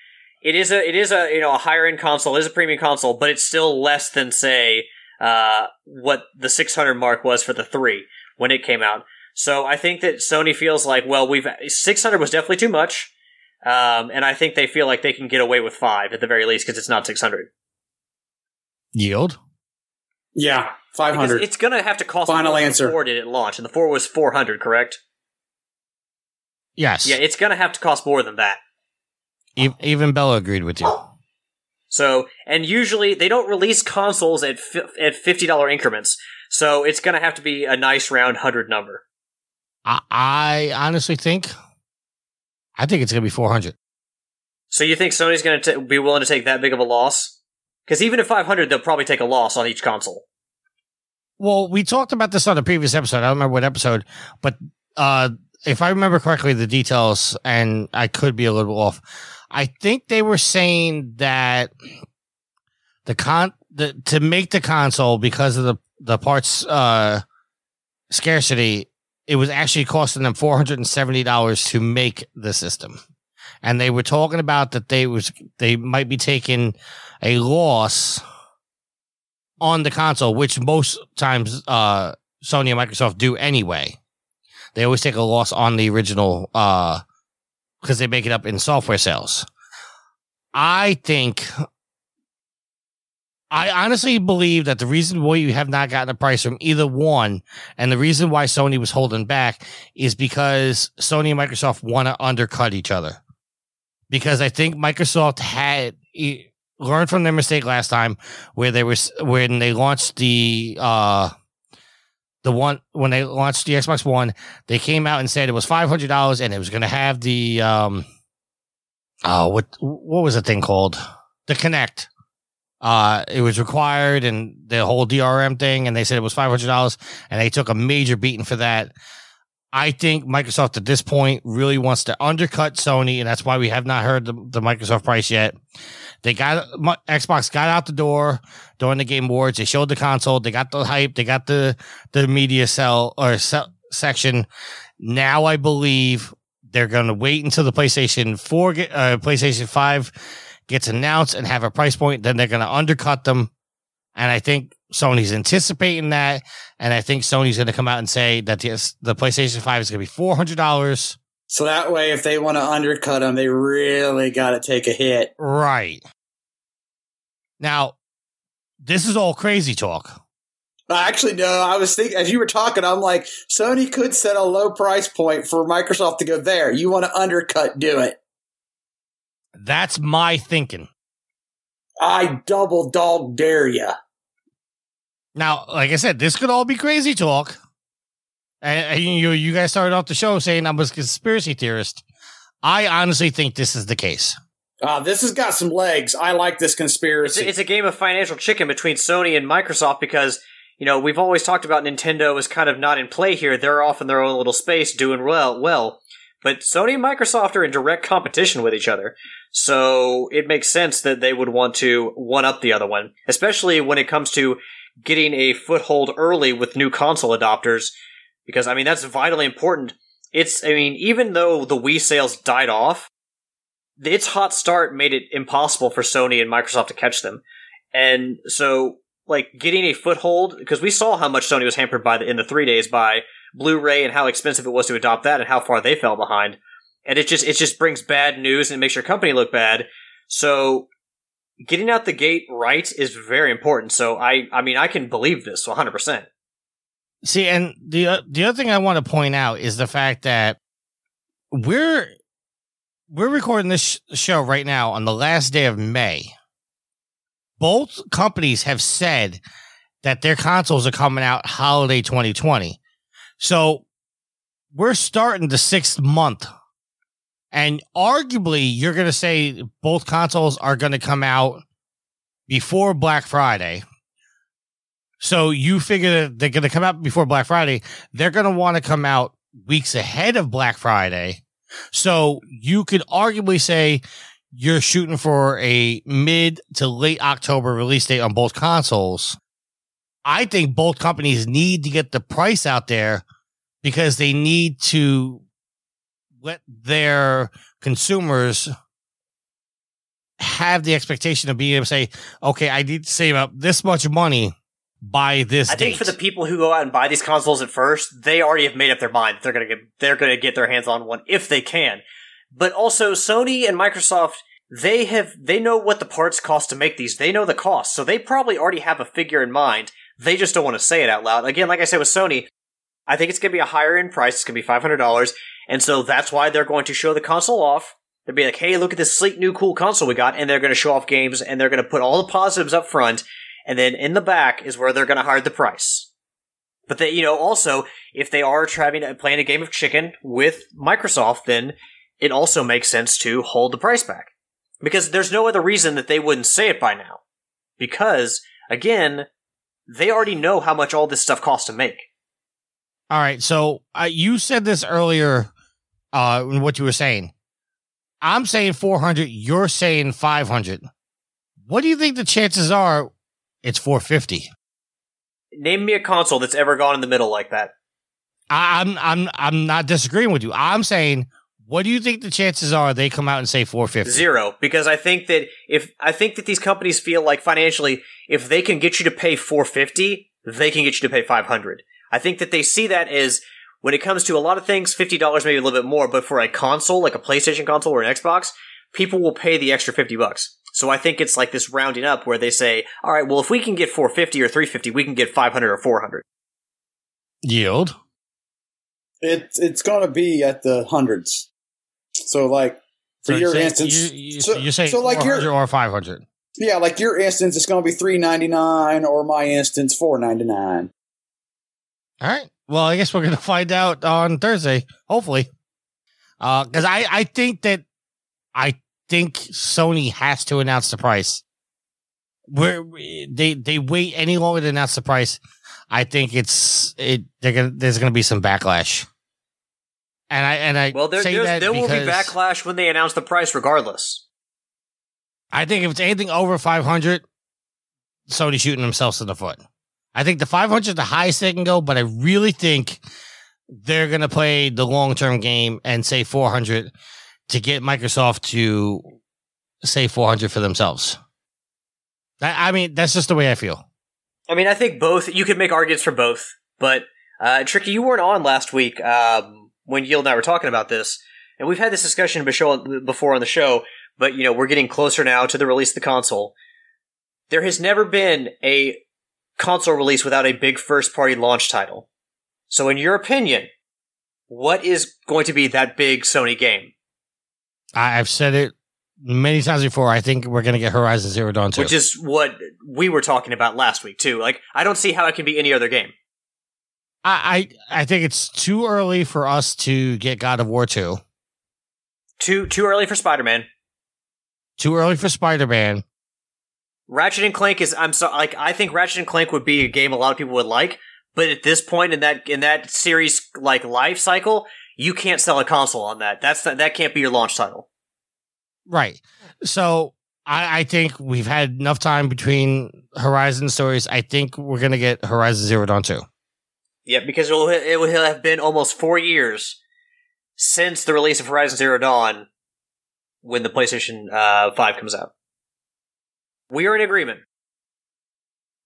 it is a it is a you know a higher end console, it is a premium console, but it's still less than say uh, what the six hundred mark was for the three when it came out. So I think that Sony feels like well we've six hundred was definitely too much, um, and I think they feel like they can get away with five at the very least because it's not six hundred. Yield. Yeah, five hundred. It's going to have to cost. Final answer. Four did it launch, and the four was four hundred, correct? Yes. Yeah, it's going to have to cost more than that. Even Bella agreed with you. So, and usually they don't release consoles at fi- at fifty dollar increments. So it's going to have to be a nice round hundred number. I, I honestly think, I think it's gonna be four hundred. So you think Sony's going to be willing to take that big of a loss? Because even at five hundred, they'll probably take a loss on each console. Well, we talked about this on a previous episode. I don't remember what episode, but uh, if I remember correctly, the details, and I could be a little off. I think they were saying that the con the to make the console because of the the parts uh scarcity, it was actually costing them four hundred and seventy dollars to make the system, and they were talking about that they was they might be taking a loss on the console, which most times uh Sony and Microsoft do anyway. They always take a loss on the original uh because they make it up in software sales. I think I honestly believe that the reason why you have not gotten a price from either one and the reason why Sony was holding back is because Sony and Microsoft want to undercut each other. Because I think Microsoft had learned from their mistake last time where they was when they launched the uh the one when they launched the Xbox One, they came out and said it was five hundred dollars and it was going to have the um, oh what what was the thing called the Kinect. Uh, it was required and the whole DRM thing, and they said it was five hundred dollars, and they took a major beating for that. I think Microsoft at this point really wants to undercut Sony, and that's why we have not heard the, the Microsoft price yet. They got Xbox got out the door during the Game Awards. They showed the console. They got the hype. They got the the media cell or section. Now I believe they're going to wait until the PlayStation Four, uh, PlayStation Five gets announced and have a price point. Then they're going to undercut them. And I think Sony's anticipating that. And I think Sony's going to come out and say that the, the PlayStation 5 is going to be $400. So that way, if they want to undercut them, they really got to take a hit. Right. Now, this is all crazy talk. Actually, no. I was thinking as you were talking, I'm like, Sony could set a low price point for Microsoft to go there. You want to undercut, do it. That's my thinking. I double dog dare you. Now, like I said, this could all be crazy talk. And, and you you guys started off the show saying I was a conspiracy theorist. I honestly think this is the case. Uh, this has got some legs. I like this It's, conspiracy. it's a game of financial chicken between Sony and Microsoft because you know we've always talked about Nintendo is kind of not in play here. They're off in their own little space doing well. Well, but Sony and Microsoft are in direct competition with each other, so it makes sense that they would want to one up the other one, especially when it comes to getting a foothold early with new console adopters. Because I mean that's vitally important. It's I mean even though the Wii sales died off, its hot start made it impossible for Sony and Microsoft to catch them. And so, like, getting a foothold, because we saw how much Sony was hampered by the, in the three days by Blu-ray and how expensive it was to adopt that and how far they fell behind. And it just, it just brings bad news and it makes your company look bad. So, getting out the gate right is very important. So I, I mean, I can believe this 100%. See, and the uh, the other thing I want to point out is the fact that we're we're recording this sh- show right now on the last day of May. Both companies have said that their consoles are coming out holiday 2020. So we're starting the sixth month. And arguably, you're going to say both consoles are going to come out before Black Friday. So you figure that they're going to come out before Black Friday. They're going to want to come out weeks ahead of Black Friday. So you could arguably say you're shooting for a mid to late October release date on both consoles. I think both companies need to get the price out there because they need to let their consumers have the expectation of being able to say, okay, I need to save up this much money by this I think for the people who go out and buy these consoles at first, they already have made up their mind. that They're gonna get they're gonna get their hands on one if they can. But also Sony and Microsoft, they have they know what the parts cost to make these. They know the cost, so they probably already have a figure in mind. They just don't want to say it out loud. Again, like I said with Sony, I think it's gonna be a higher end price. It's gonna be five hundred dollars, and so that's why they're going to show the console off They'll be like, "Hey, look at this sleek new cool console we got," and they're going to show off games and they're going to put all the positives up front, and then in the back is where they're going to hide the price. But they, you know, also if they are trying to, playing a game of chicken with Microsoft, then it also makes sense to hold the price back because there's no other reason that they wouldn't say it by now. Because again, they already know how much all this stuff costs to make. All right. So uh, you said this earlier uh, in what you were saying. I'm saying 400. You're saying 500. What do you think the chances are it's 450? Name me a console that's ever gone in the middle like that. I'm I'm I'm not disagreeing with you. I'm saying, what do you think the chances are they come out and say 450? Zero, because I think that if I think that these companies feel like financially, if they can get you to pay 450, they can get you to pay 500. I think that they see that as when it comes to a lot of things, $50 maybe a little bit more, but for a console, like a PlayStation console or an Xbox, people will pay the extra 50 bucks. So I think it's like this rounding up where they say, all right, well, if we can get 450 or 350, we can get 500 or 400. Yield. It, it's going to be at the hundreds. So, like, for So your you're instance, you, you, so- you're saying so like 400 your- or 500. yeah, like your instance, it's going to be three ninety nine, or my instance, four ninety nine. All right. Well, I guess we're gonna find out on Thursday, hopefully. Uh, because I I think that I think Sony has to announce the price. Where they they wait any longer to announce the price, I think it's it. They're gonna there's gonna be some backlash. And I and I Well, there, there will be backlash when they announce the price regardless. I think if it's anything over five hundred, Sony shooting themselves in the foot. I think the 500 is the highest they can go, but I really think they're going to play the long term game and say 400 to get Microsoft to say 400 for themselves. I, I mean, that's just the way I feel. I mean, I think both. You could make arguments for both, but uh, Tricky, you weren't on last week um, when Yield and I were talking about this, and we've had this discussion before on the show. But you know, we're getting closer now to the release of the console. There has never been a console release without a big first-party launch title. So, in your opinion, what is going to be that big Sony game? I've said it many times before. I think we're going to get Horizon Zero Dawn 2. Which is what we were talking about last week too. Like, I don't see how it can be any other game. I, I, I think it's too early for us to get God of War 2. Too too early for Spider-Man. Too early for Spider Man. Ratchet and Clank is I'm so like I think Ratchet and Clank would be a game a lot of people would like, but at this point in that in that series like life cycle, you can't sell a console on that. That's that can't be your launch title. Right. So I, I think we've had enough time between Horizon stories. I think we're gonna get Horizon Zero Dawn two. Yeah, because it will it will have been almost four years since the release of Horizon Zero Dawn when the PlayStation uh, Five comes out. We are in agreement.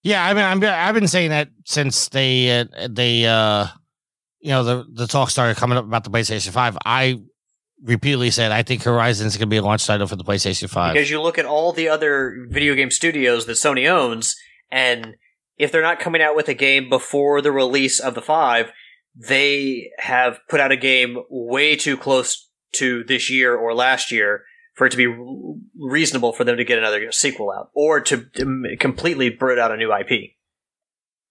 Yeah, I mean, I'm, I've been saying that since they uh, they uh, you know the the talk started coming up about the PlayStation Five. I repeatedly said I think Horizon is going to be a launch title for the PlayStation Five. Because you look at all the other video game studios that Sony owns, and if they're not coming out with a game before the release of the five, they have put out a game way too close to this year or last year for it to be reasonable for them to get another sequel out or to, to completely brood out a new IP.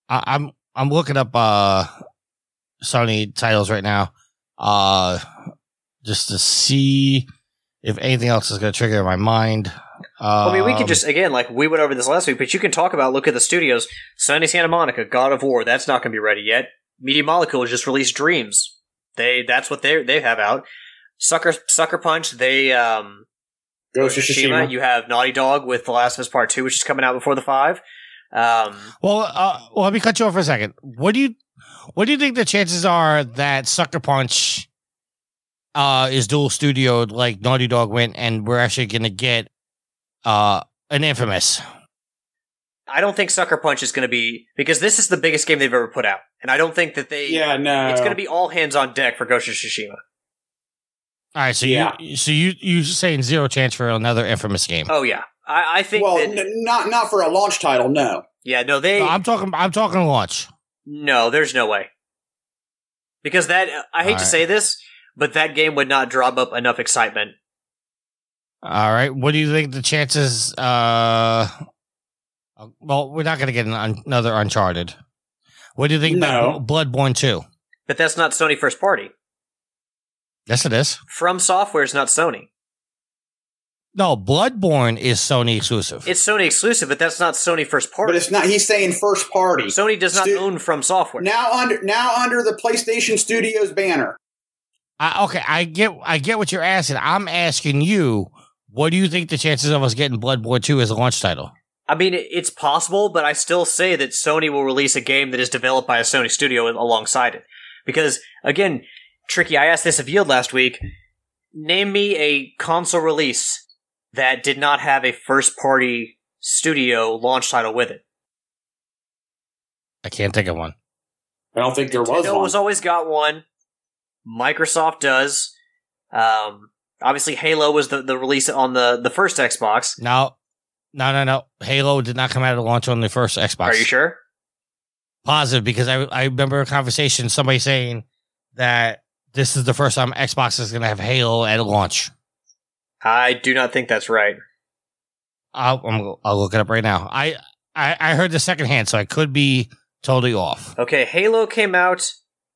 I, I'm I'm looking up uh Sony titles right now, uh, just to see if anything else is going to trigger my mind. Um, I mean, we could just again, like we went over this last week, but you can talk about look at the studios: Sony Santa Monica, God of War. That's not going to be ready yet. Media Molecule just released Dreams. They that's what they they have out. Sucker Sucker Punch. They um, Ghost of Tsushima. You have Naughty Dog with The Last of Us Part Two, which is coming out before the five. Um, Well, uh, well, let me cut you off for a second. What do you what do you think the chances are that Sucker Punch uh is dual studioed like Naughty Dog went and we're actually going to get uh an Infamous? I don't think Sucker Punch is going to be because this is the biggest game they've ever put out, and I don't think that they. Yeah, no. It's going to be all hands on deck for Ghost of Tsushima. All right, so Yeah. you so you you saying zero chance for another Infamous game? Oh yeah, I, I think well, that. n- not not for a launch title. No. yeah, no, they. No, I'm talking I'm talking launch. No, there's no way. Because that I hate to Alright. say this, but that game would not drum up enough excitement All right. What do you think the chances? Uh, uh, well, we're not going to get an another Uncharted. What do you think No. about Bloodborne 2? But that's not Sony first party. Yes, it is. From Software is not Sony. No, Bloodborne is Sony exclusive. It's Sony exclusive, but that's not Sony first party. But it's not. He's saying first party. Sony does not Stu- own From Software. now under now under the PlayStation Studios banner. I, okay, I get, I get what you're asking. I'm asking you, what do you think the chances of us getting Bloodborne 2 as a launch title? I mean, it's possible, but I still say that Sony will release a game that is developed by a Sony studio alongside it. Because, again, Tricky, I asked this of Yield last week. Name me a console release that did not have a first party studio launch title with it. I can't think of one. I don't think there was Nintendo one. has always got one. Microsoft does. Um, obviously, Halo was the, the release on the, the first Xbox. No, no, no, no. Halo did not come out of the launch on the first Xbox. Are you sure? Positive because I I remember a conversation somebody saying that this is the first time Xbox is going to have Halo at launch. I do not think that's right. I'll I'm, I'll look it up right now. I, I I heard the second hand, so I could be totally off. Okay, Halo came out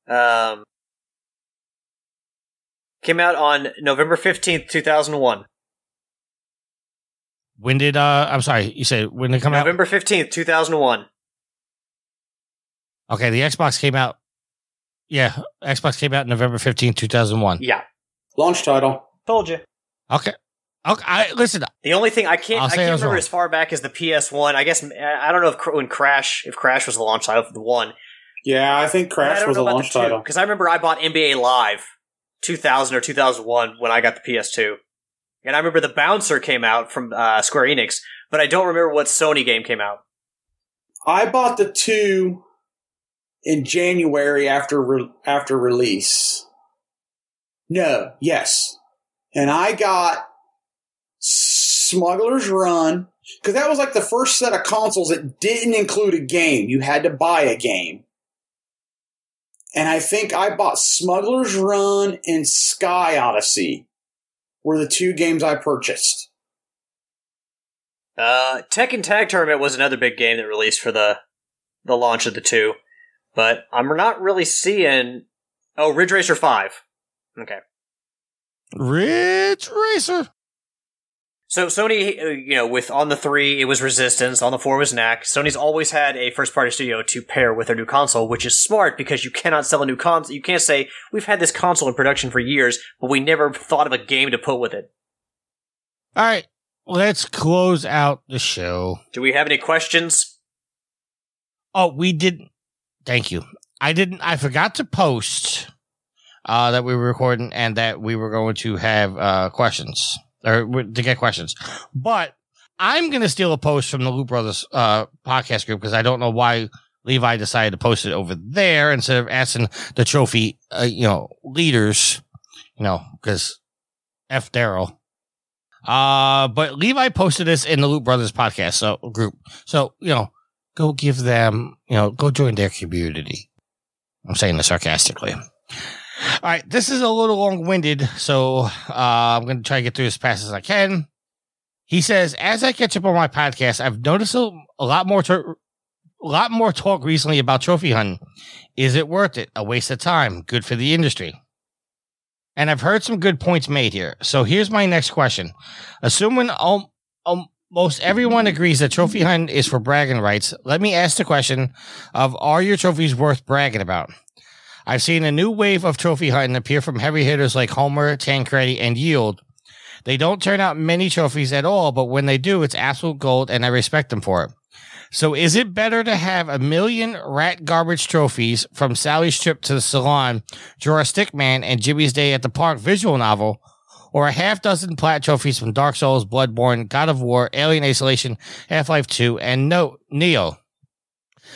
um came out on November 15th, 2001. When did uh? I'm sorry, you said when did it come out? November 15th, 2001. Okay, the Xbox came out. Yeah, Xbox came out November 15, 2001. Yeah. Launch title. Told you. Okay. Okay, I listen. The only thing I can't I'll I can't remember wrong. as far back as the PS1. I guess I don't know if when Crash if Crash was the launch title for the one. Yeah, I think Crash was a launch title. because I remember I bought NBA Live 2000 or 2001 when I got the PS2. And I remember the Bouncer came out from uh, Square Enix, but I don't remember what Sony game came out. I bought the two in January after re- after release. No, yes, and I got Smuggler's Run because that was like the first set of consoles that didn't include a game. You had to buy a game, and I think I bought Smuggler's Run and Sky Odyssey were the two games I purchased. Uh, Tekken Tag Tournament was another big game that released for the the launch of the two, but I'm not really seeing. Oh, Ridge Racer Five. Okay, Ridge Racer. so Sony, you know, with on the three it was Resistance, on the four was Knack. Sony's always had a first party studio to pair with their new console, which is smart because you cannot sell a new console. You can't say we've had this console in production for years, but we never thought of a game to put with it. All right, let's close out the show. Do we have any questions? Oh, we didn't. Thank you. I didn't. I forgot to post uh, that we were recording and that we were going to have uh, questions or to get questions. But I'm going to steal a post from the Loop Brothers uh, podcast group because I don't know why Levi decided to post it over there instead of asking the trophy, uh, you know, leaders, you know, because F Daryl. Uh, but Levi posted this in the Loop Brothers podcast so group. So, you know, go give them, you know, go join their community. I'm saying this sarcastically. All right, this is a little long winded, so uh, I'm going to try to get through as fast as I can. He says, as I catch up on my podcast, I've noticed a, a lot more, a lot more talk recently about trophy hunting. Is it worth it? A waste of time? Good for the industry? And I've heard some good points made here. So here's my next question: Assuming um, um, most everyone agrees that trophy hunting is for bragging rights, let me ask the question of are your trophies worth bragging about? I've seen a new wave of trophy hunting appear from heavy hitters like Homer, Tancredi, and Yield. They don't turn out many trophies at all, but when they do, it's absolute gold, and I respect them for it. So, is it better to have a million rat garbage trophies from Sally's trip to the salon, Draw a Stickman, and Jimmy's Day at the Park visual novel, or a half dozen plat trophies from Dark Souls, Bloodborne, God of War, Alien Isolation, Half Life 2, and no Neo?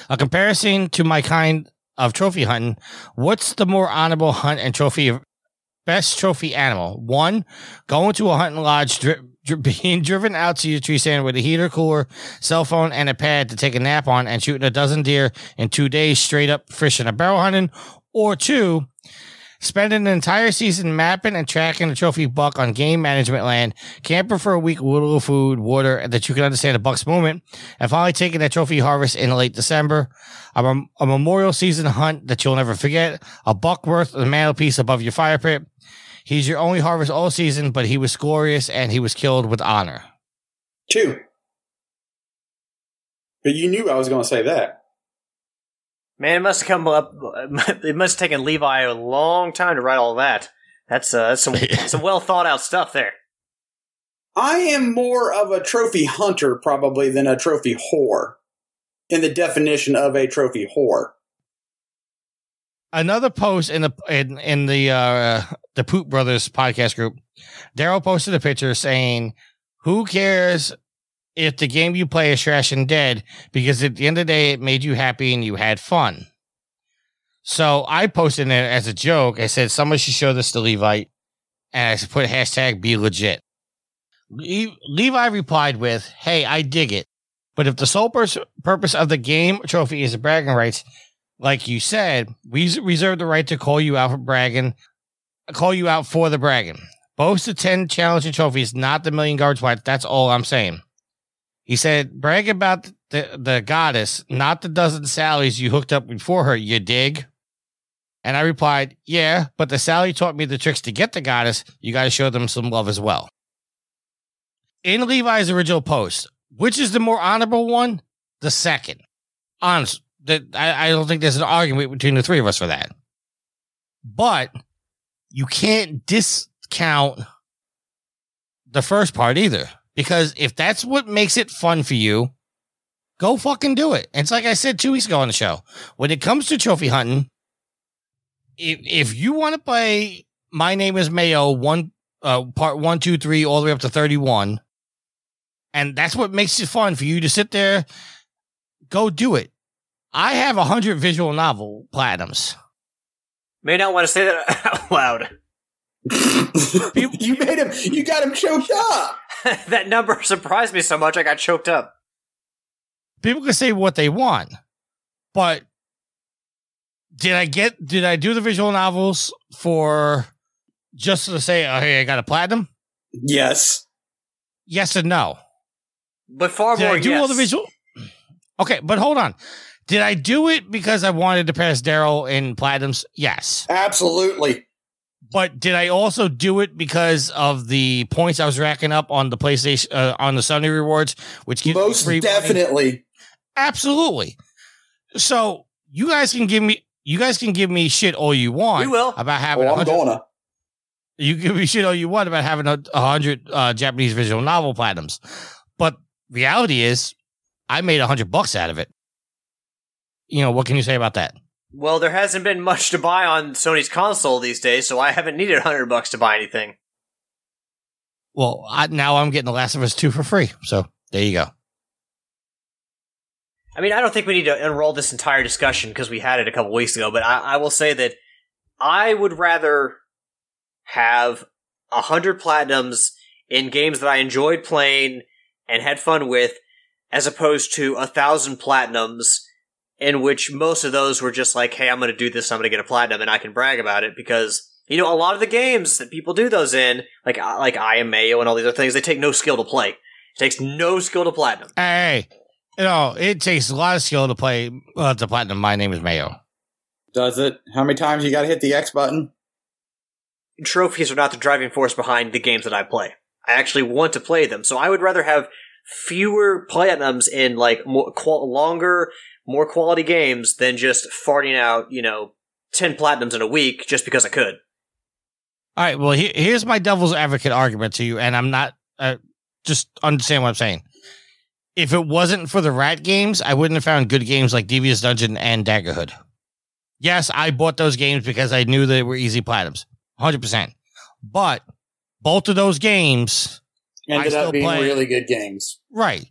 A comparison to my kind of trophy hunting, what's the more honorable hunt and trophy best trophy animal? One, going to a hunting lodge, dri- dri- <laughs> being driven out to your tree stand with a heater, cooler, cell phone, and a pad to take a nap on, and shooting a dozen deer in two days straight up fishing a barrel hunting. Or two, Spend an entire season mapping and tracking the trophy buck on game management land. Camp for a week with little food, water, that you can understand the buck's movement. And finally taking that trophy harvest in late December. A, mem- a memorial season hunt that you'll never forget. A buck worth of the mantelpiece above your fire pit. He's your only harvest all season, but he was glorious and he was killed with honor. Two. But you knew I was going to say that. Man, it must have come up. <laughs> It must have taken Levi a long time to write all that. That's uh, some <laughs> some well thought out stuff there. I am more of a trophy hunter probably than a trophy whore in the definition of a trophy whore. Another post in the in, in the uh the Poop Brothers podcast group, Daryl posted a picture saying, "Who cares if the game you play is trash and dead? Because at the end of the day, it made you happy and you had fun." So I posted it as a joke. I said, "Someone should show this to Levi," and I put hashtag be legit. Le- Levi replied with, "Hey, I dig it, but if the sole pers- purpose of the game trophy is bragging rights." like you said, we reserve the right to call you out for bragging, call you out for the bragging. Boast the 10 challenging trophies, not the million guards wide. That's all I'm saying. He said, brag about the, the goddess, not the dozen Sallys you hooked up before her, you dig? And I replied, yeah, but the Sally taught me the tricks to get the goddess. You got to show them some love as well. In Levi's original post, which is the more honorable one? The second. Honest, that I, I don't think there's an argument between the three of us for that. But you can't discount the first part either. Because if that's what makes it fun for you, go fucking do it. And it's like I said two weeks ago on the show. When it comes to trophy hunting, if if you want to play My Name is Mayo one uh part one, two, three, all the way up to thirty one, and that's what makes it fun for you to sit there, go do it. I have a hundred visual novel platinums. May not want to say that <laughs> out loud. You made him. You got him choked up. <laughs> that number surprised me so much I got choked up. People can say what they want, but did I get? Did I do the visual novels for just to say, "Oh, hey, I got a platinum"? Yes. Yes and no. But far Did more I do yes. all the visual? Okay, but hold on. Did I do it because I wanted to pass Daryl in platinums? Yes. Absolutely. But did I also do it because of the points I was racking up on the PlayStation uh, on the Sony rewards, which gives me Most free money? definitely. Absolutely. So you guys can give me you guys can give me shit all you want We will. about having Oh, a I'm hundred. gonna. You give me shit all you want about having a, a hundred uh, Japanese visual novel platinums, but reality is, I made a hundred bucks out of it. You know what can you say about that? Well, there hasn't been much to buy on Sony's console these days, so I haven't needed 100 bucks to buy anything. Well, I, now I'm getting The Last of Us two for free, so there you go. I mean, I don't think we need to enroll this entire discussion because we had it a couple weeks ago, but I, I will say that I would rather have a hundred platinums in games that I enjoyed playing and had fun with, as opposed to a thousand platinums in which most of those were just like, "Hey, I'm going to do this. I'm going to get a platinum, and I can brag about it." Because you know, a lot of the games that people do those in, like uh, like I am Mayo and all these other things, they take no skill to play. It takes no skill to platinum. Hey, you know it takes a lot of skill to play uh, the platinum. My name is Mayo. Does it? How many times you got to hit the X button? trophies are not the driving force behind the games that I play. I actually want to play them, so I would rather have fewer platinums in like more qual- longer, more quality games than just farting out, you know, ten platinums in a week just because I could. All right. Well, he, here's my devil's advocate argument to you, and I'm not uh, just understand what I'm saying. If it wasn't for the rat games, I wouldn't have found good games like Devious Dungeon and Daggerhood. Yes, I bought those games because I knew they were easy platinums, hundred percent. But both of those games, Ended still up being play. really good games. right?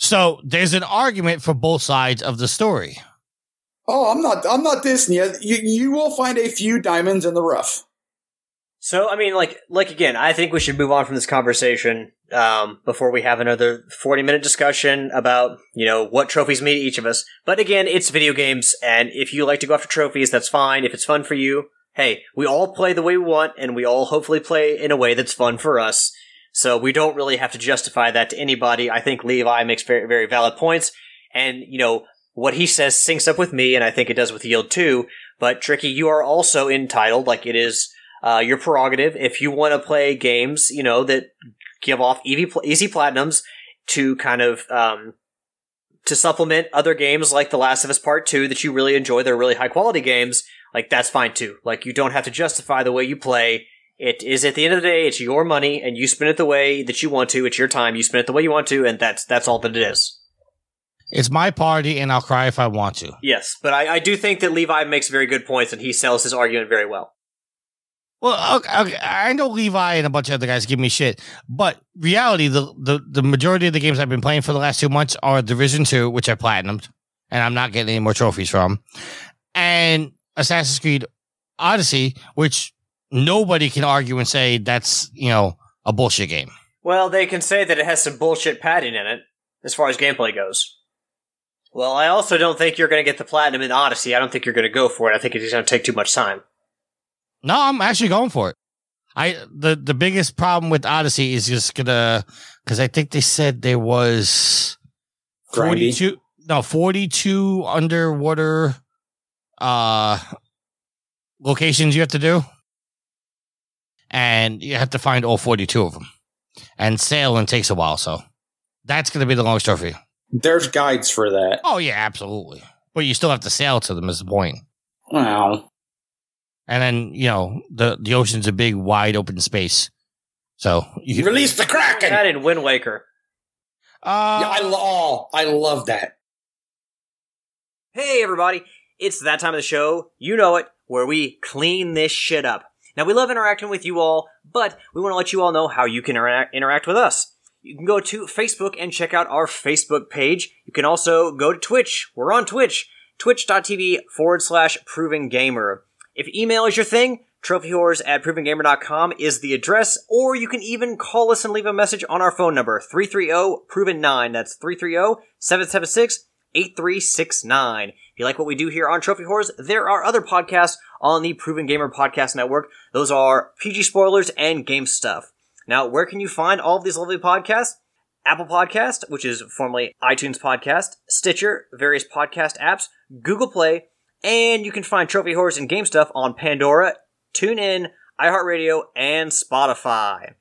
So there's an argument for both sides of the story. Oh, I'm not. I'm not dissing you. You, you will find a few diamonds in the rough. So I mean, like, like again, I think we should move on from this conversation um, before we have another forty-minute discussion about you know what trophies mean to each of us. But again, it's video games, and if you like to go after trophies, that's fine. If it's fun for you, hey, we all play the way we want, and we all hopefully play in a way that's fun for us. So we don't really have to justify that to anybody. I think Levi makes very, very valid points. And, you know, what he says syncs up with me, and I think it does with Yield too. But Tricky, you are also entitled, like it is uh, your prerogative, if you want to play games, you know, that give off easy, platinums to kind of um, to supplement other games like The Last of Us Part Two that you really enjoy. They're really high quality games. Like that's fine too. Like you don't have to justify the way you play. It is at the end of the day, it's your money, and you spend it the way that you want to. It's your time. You spend it the way you want to, and that's that's all that it is. It's my party, and I'll cry if I want to. Yes, but I, I do think that Levi makes very good points, and he sells his argument very well. Well, okay, okay, I know Levi and a bunch of other guys give me shit, but reality, the, the the majority of the games I've been playing for the last two months are Division Two, which I platinumed, and I'm not getting any more trophies from, and Assassin's Creed Odyssey, which nobody can argue and say that's you know a bullshit game. Well, they can say that it has some bullshit padding in it as far as gameplay goes. Well, I also don't think you're going to get the platinum in Odyssey. I don't think you're going to go for it. I think it's going to take too much time. No, I'm actually going for it. I the the biggest problem with Odyssey is just gonna because I think they said there was forty two no forty two underwater uh locations you have to do, and you have to find all forty two of them, and sailing takes a while, so that's gonna be the longest trophy. There's guides for that. Oh yeah, absolutely, but you still have to sail to them. Is the point? Wow. And then you know the the ocean's a big wide open space, so you Release the Kraken. That in Wind Waker. Uh, Yeah, I, lo- oh, I love that. Hey, everybody. It's that time of the show. You know it, where we clean this shit up. Now, we love interacting with you all, but we want to let you all know how you can interact, interact with us. You can go to Facebook and check out our Facebook page. You can also go to Twitch. We're on Twitch. Twitch.tv forward slash proven gamer. If email is your thing, trophyhorrors at provengamer.com is the address, or you can even call us and leave a message on our phone number, 330-PROVEN9. That's oh, 330-776-8369. If you like what we do here on Trophy Horrors, there are other podcasts on the Proven Gamer Podcast Network. Those are PG Spoilers and Game Stuff. Now, where can you find all of these lovely podcasts? Apple Podcast, which is formerly iTunes Podcast, Stitcher, various podcast apps, Google Play, and you can find Trophy Horrors and Game Stuff on Pandora, TuneIn, iHeartRadio, and Spotify.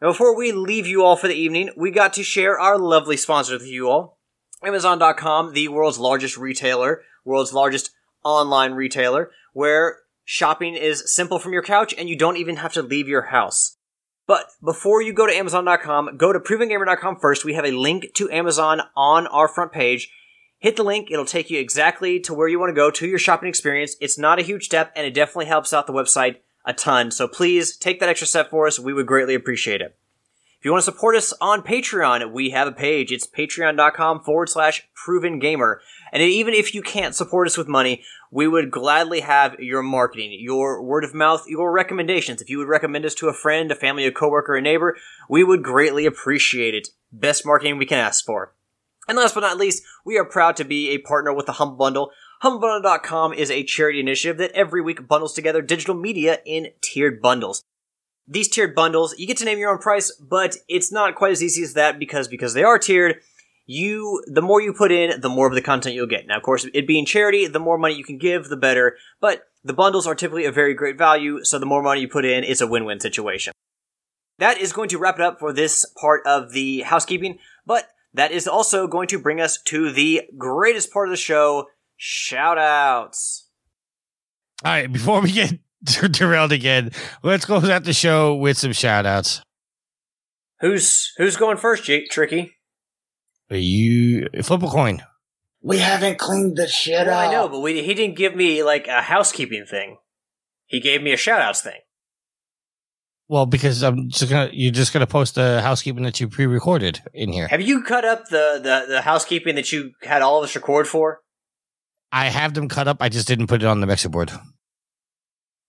Now, before we leave you all for the evening, we got to share our lovely sponsor with you all. Amazon.com, the world's largest retailer, world's largest online retailer, where shopping is simple from your couch and you don't even have to leave your house. But before you go to Amazon.com, go to ProvenGamer.com first. We have a link to Amazon on our front page. Hit the link. It'll take you exactly to where you want to go to your shopping experience. It's not a huge step and it definitely helps out the website a ton. So please take that extra step for us. We would greatly appreciate it. If you want to support us on Patreon, we have a page. It's patreon.com forward slash proven gamer. And even if you can't support us with money, we would gladly have your marketing, your word of mouth, your recommendations. If you would recommend us to a friend, a family, a coworker, a neighbor, we would greatly appreciate it. Best marketing we can ask for. And last but not least, we are proud to be a partner with the Humble Bundle. HumbleBundle.com is a charity initiative that every week bundles together digital media in tiered bundles. These tiered bundles, you get to name your own price, but it's not quite as easy as that because because they are tiered, you the more you put in, the more of the content you'll get. Now, of course, it being charity, the more money you can give, the better. But the bundles are typically a very great value, so the more money you put in, it's a win-win situation. That is going to wrap it up for this part of the housekeeping, but that is also going to bring us to the greatest part of the show, shout outs. All right, before we get <laughs> derailed again, let's close out the show with some shout outs. Who's who's going first, Jake Tricky? You flip a coin. We haven't cleaned the shit Well, up. I know, but we, he didn't give me like a housekeeping thing. He gave me a shout outs thing. Well, because I'm just gonna you're just gonna post the housekeeping that you pre recorded in here. Have you cut up the, the, the housekeeping that you had all of us record for? I have them cut up, I just didn't put it on the mixer board.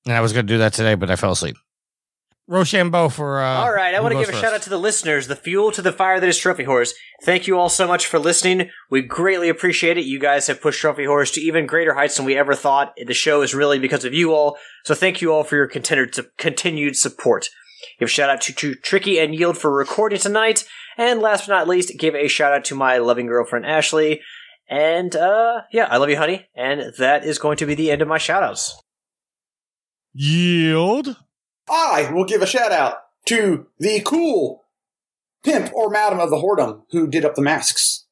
And I was gonna do that today, but I fell asleep. Rochambeau for. Uh, all right, I want to goes give a first. shout out to the listeners, the fuel to the fire that is Trophy Horse. Thank you all so much for listening. We greatly appreciate it. You guys have pushed Trophy Horse to even greater heights than we ever thought. The show is really because of you all. So thank you all for your continued continued support. Give a shout out to, to Tricky and Yield for recording tonight. And last but not least, give a shout out to my loving girlfriend Ashley. And uh yeah, I love you, honey. And that is going to be the end of my shout outs. Yield. I will give a shout out to the cool pimp or madam of the whoredom who did up the masks.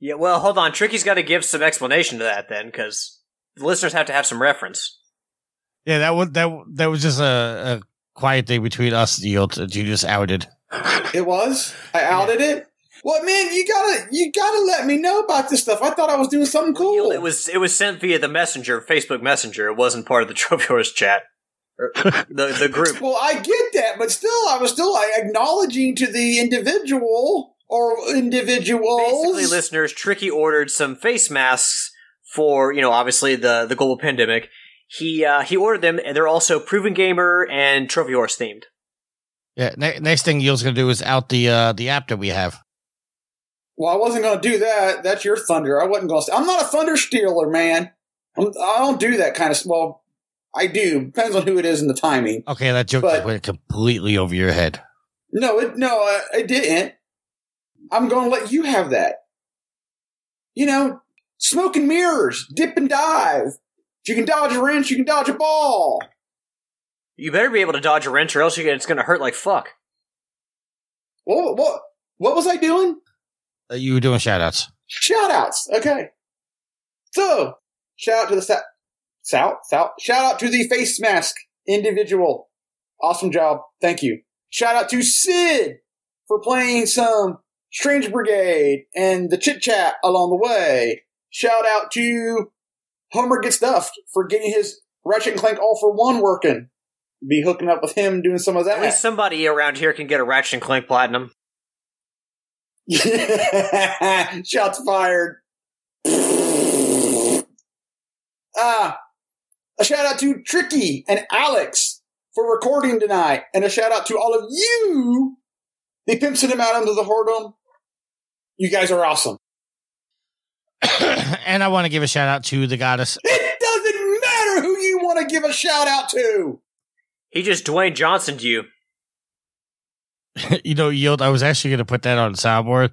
Yeah, well, hold on. Tricky's got to give some explanation to that then, because the listeners have to have some reference. Yeah, that was that. That was just a, a quiet thing between us, Yield. That you just outed. It was. I outed it. Well, man, you gotta you gotta let me know about this stuff. I thought I was doing something cool. It was it was sent via the messenger, Facebook Messenger. It wasn't part of the <laughs> Trophy Horse chat, <laughs> the the group. Well, I get that, but still, I was still like, acknowledging to the individual or individuals. Basically, listeners, Tricky ordered some face masks for you know obviously the the global pandemic. He uh, he ordered them, and they're also Proven Gamer and Trophy Horse themed. Yeah. Ne- next thing Yield's gonna do is out the uh, the app that we have. Well, I wasn't going to do that. That's your thunder. I wasn't going to. I'm not a thunder stealer, man. I'm, I don't do that kind of. Well, I do. Depends on who it is and the timing. Okay, that joke But- went completely over your head. No, it no, uh, I, I didn't. I'm going to let you have that. You know, smoke and mirrors, dip and dive. If you can dodge a wrench, you can dodge a ball. You better be able to dodge a wrench, or else you're gonna, it's going to hurt like fuck. What what what was I doing? Uh, you were doing shout outs. Shout outs. Okay. So, shout out to the South. South? South? Shout out to the face mask individual. Awesome job. Thank you. Shout out to Sid for playing some Strange Brigade and the chit chat along the way. Shout out to Homer Get Stuffed for getting his Ratchet and Clank All for One working. Be hooking up with him doing some of that. At least somebody around here can get a Ratchet and Clank Platinum. <laughs> Shots fired. Ah, a shout out to Tricky and Alex for recording tonight, and a shout out to all of you, the pimps and them out under the whoredom. You guys are awesome. <coughs> and I want to give a shout out to the goddess. It doesn't matter who you want to give a shout out to. He just Dwayne Johnson to you. <laughs> you know, Yield. I was actually going to put that on the soundboard,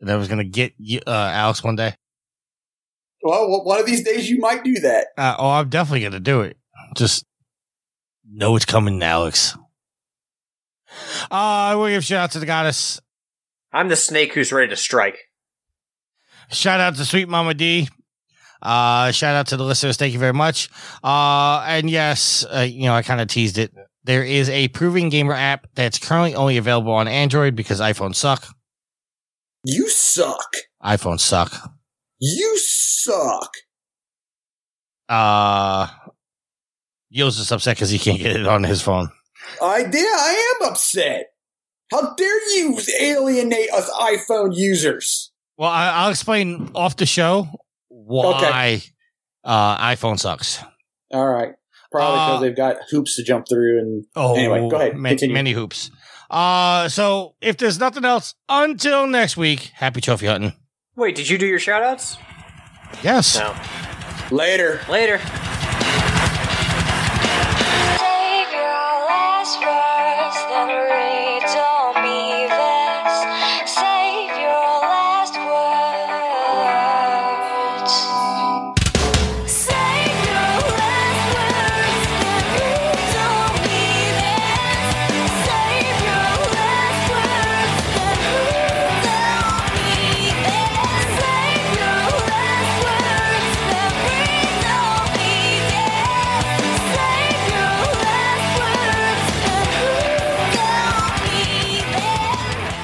and I was going to get uh, Alex one day. Well, one of these days you might do that. Uh, oh, I'm definitely going to do it. Just know it's coming, Alex. Uh, I will give shout out to the goddess. I'm the snake who's ready to strike. Shout out to Sweet Mama D. Uh, shout out to the listeners. Thank you very much. Uh, and yes, uh, you know, I kind of teased it. There is a Proven Gamer app that's currently only available on Android because iPhones suck. You suck. iPhones suck. You suck. Uh, Yos is upset because he can't get it on his phone. I did. I am upset. How dare you alienate us iPhone users? Well, I, I'll explain off the show why uh, iPhone sucks. All right. Probably because Uh, they've got hoops to jump through and Oh, Anyway, go ahead, ma- continue. Many hoops. Uh, so if there's nothing else, until next week, happy trophy hunting. Wait, did you do your shout outs? Yes. No. later. Later. Save your last words, then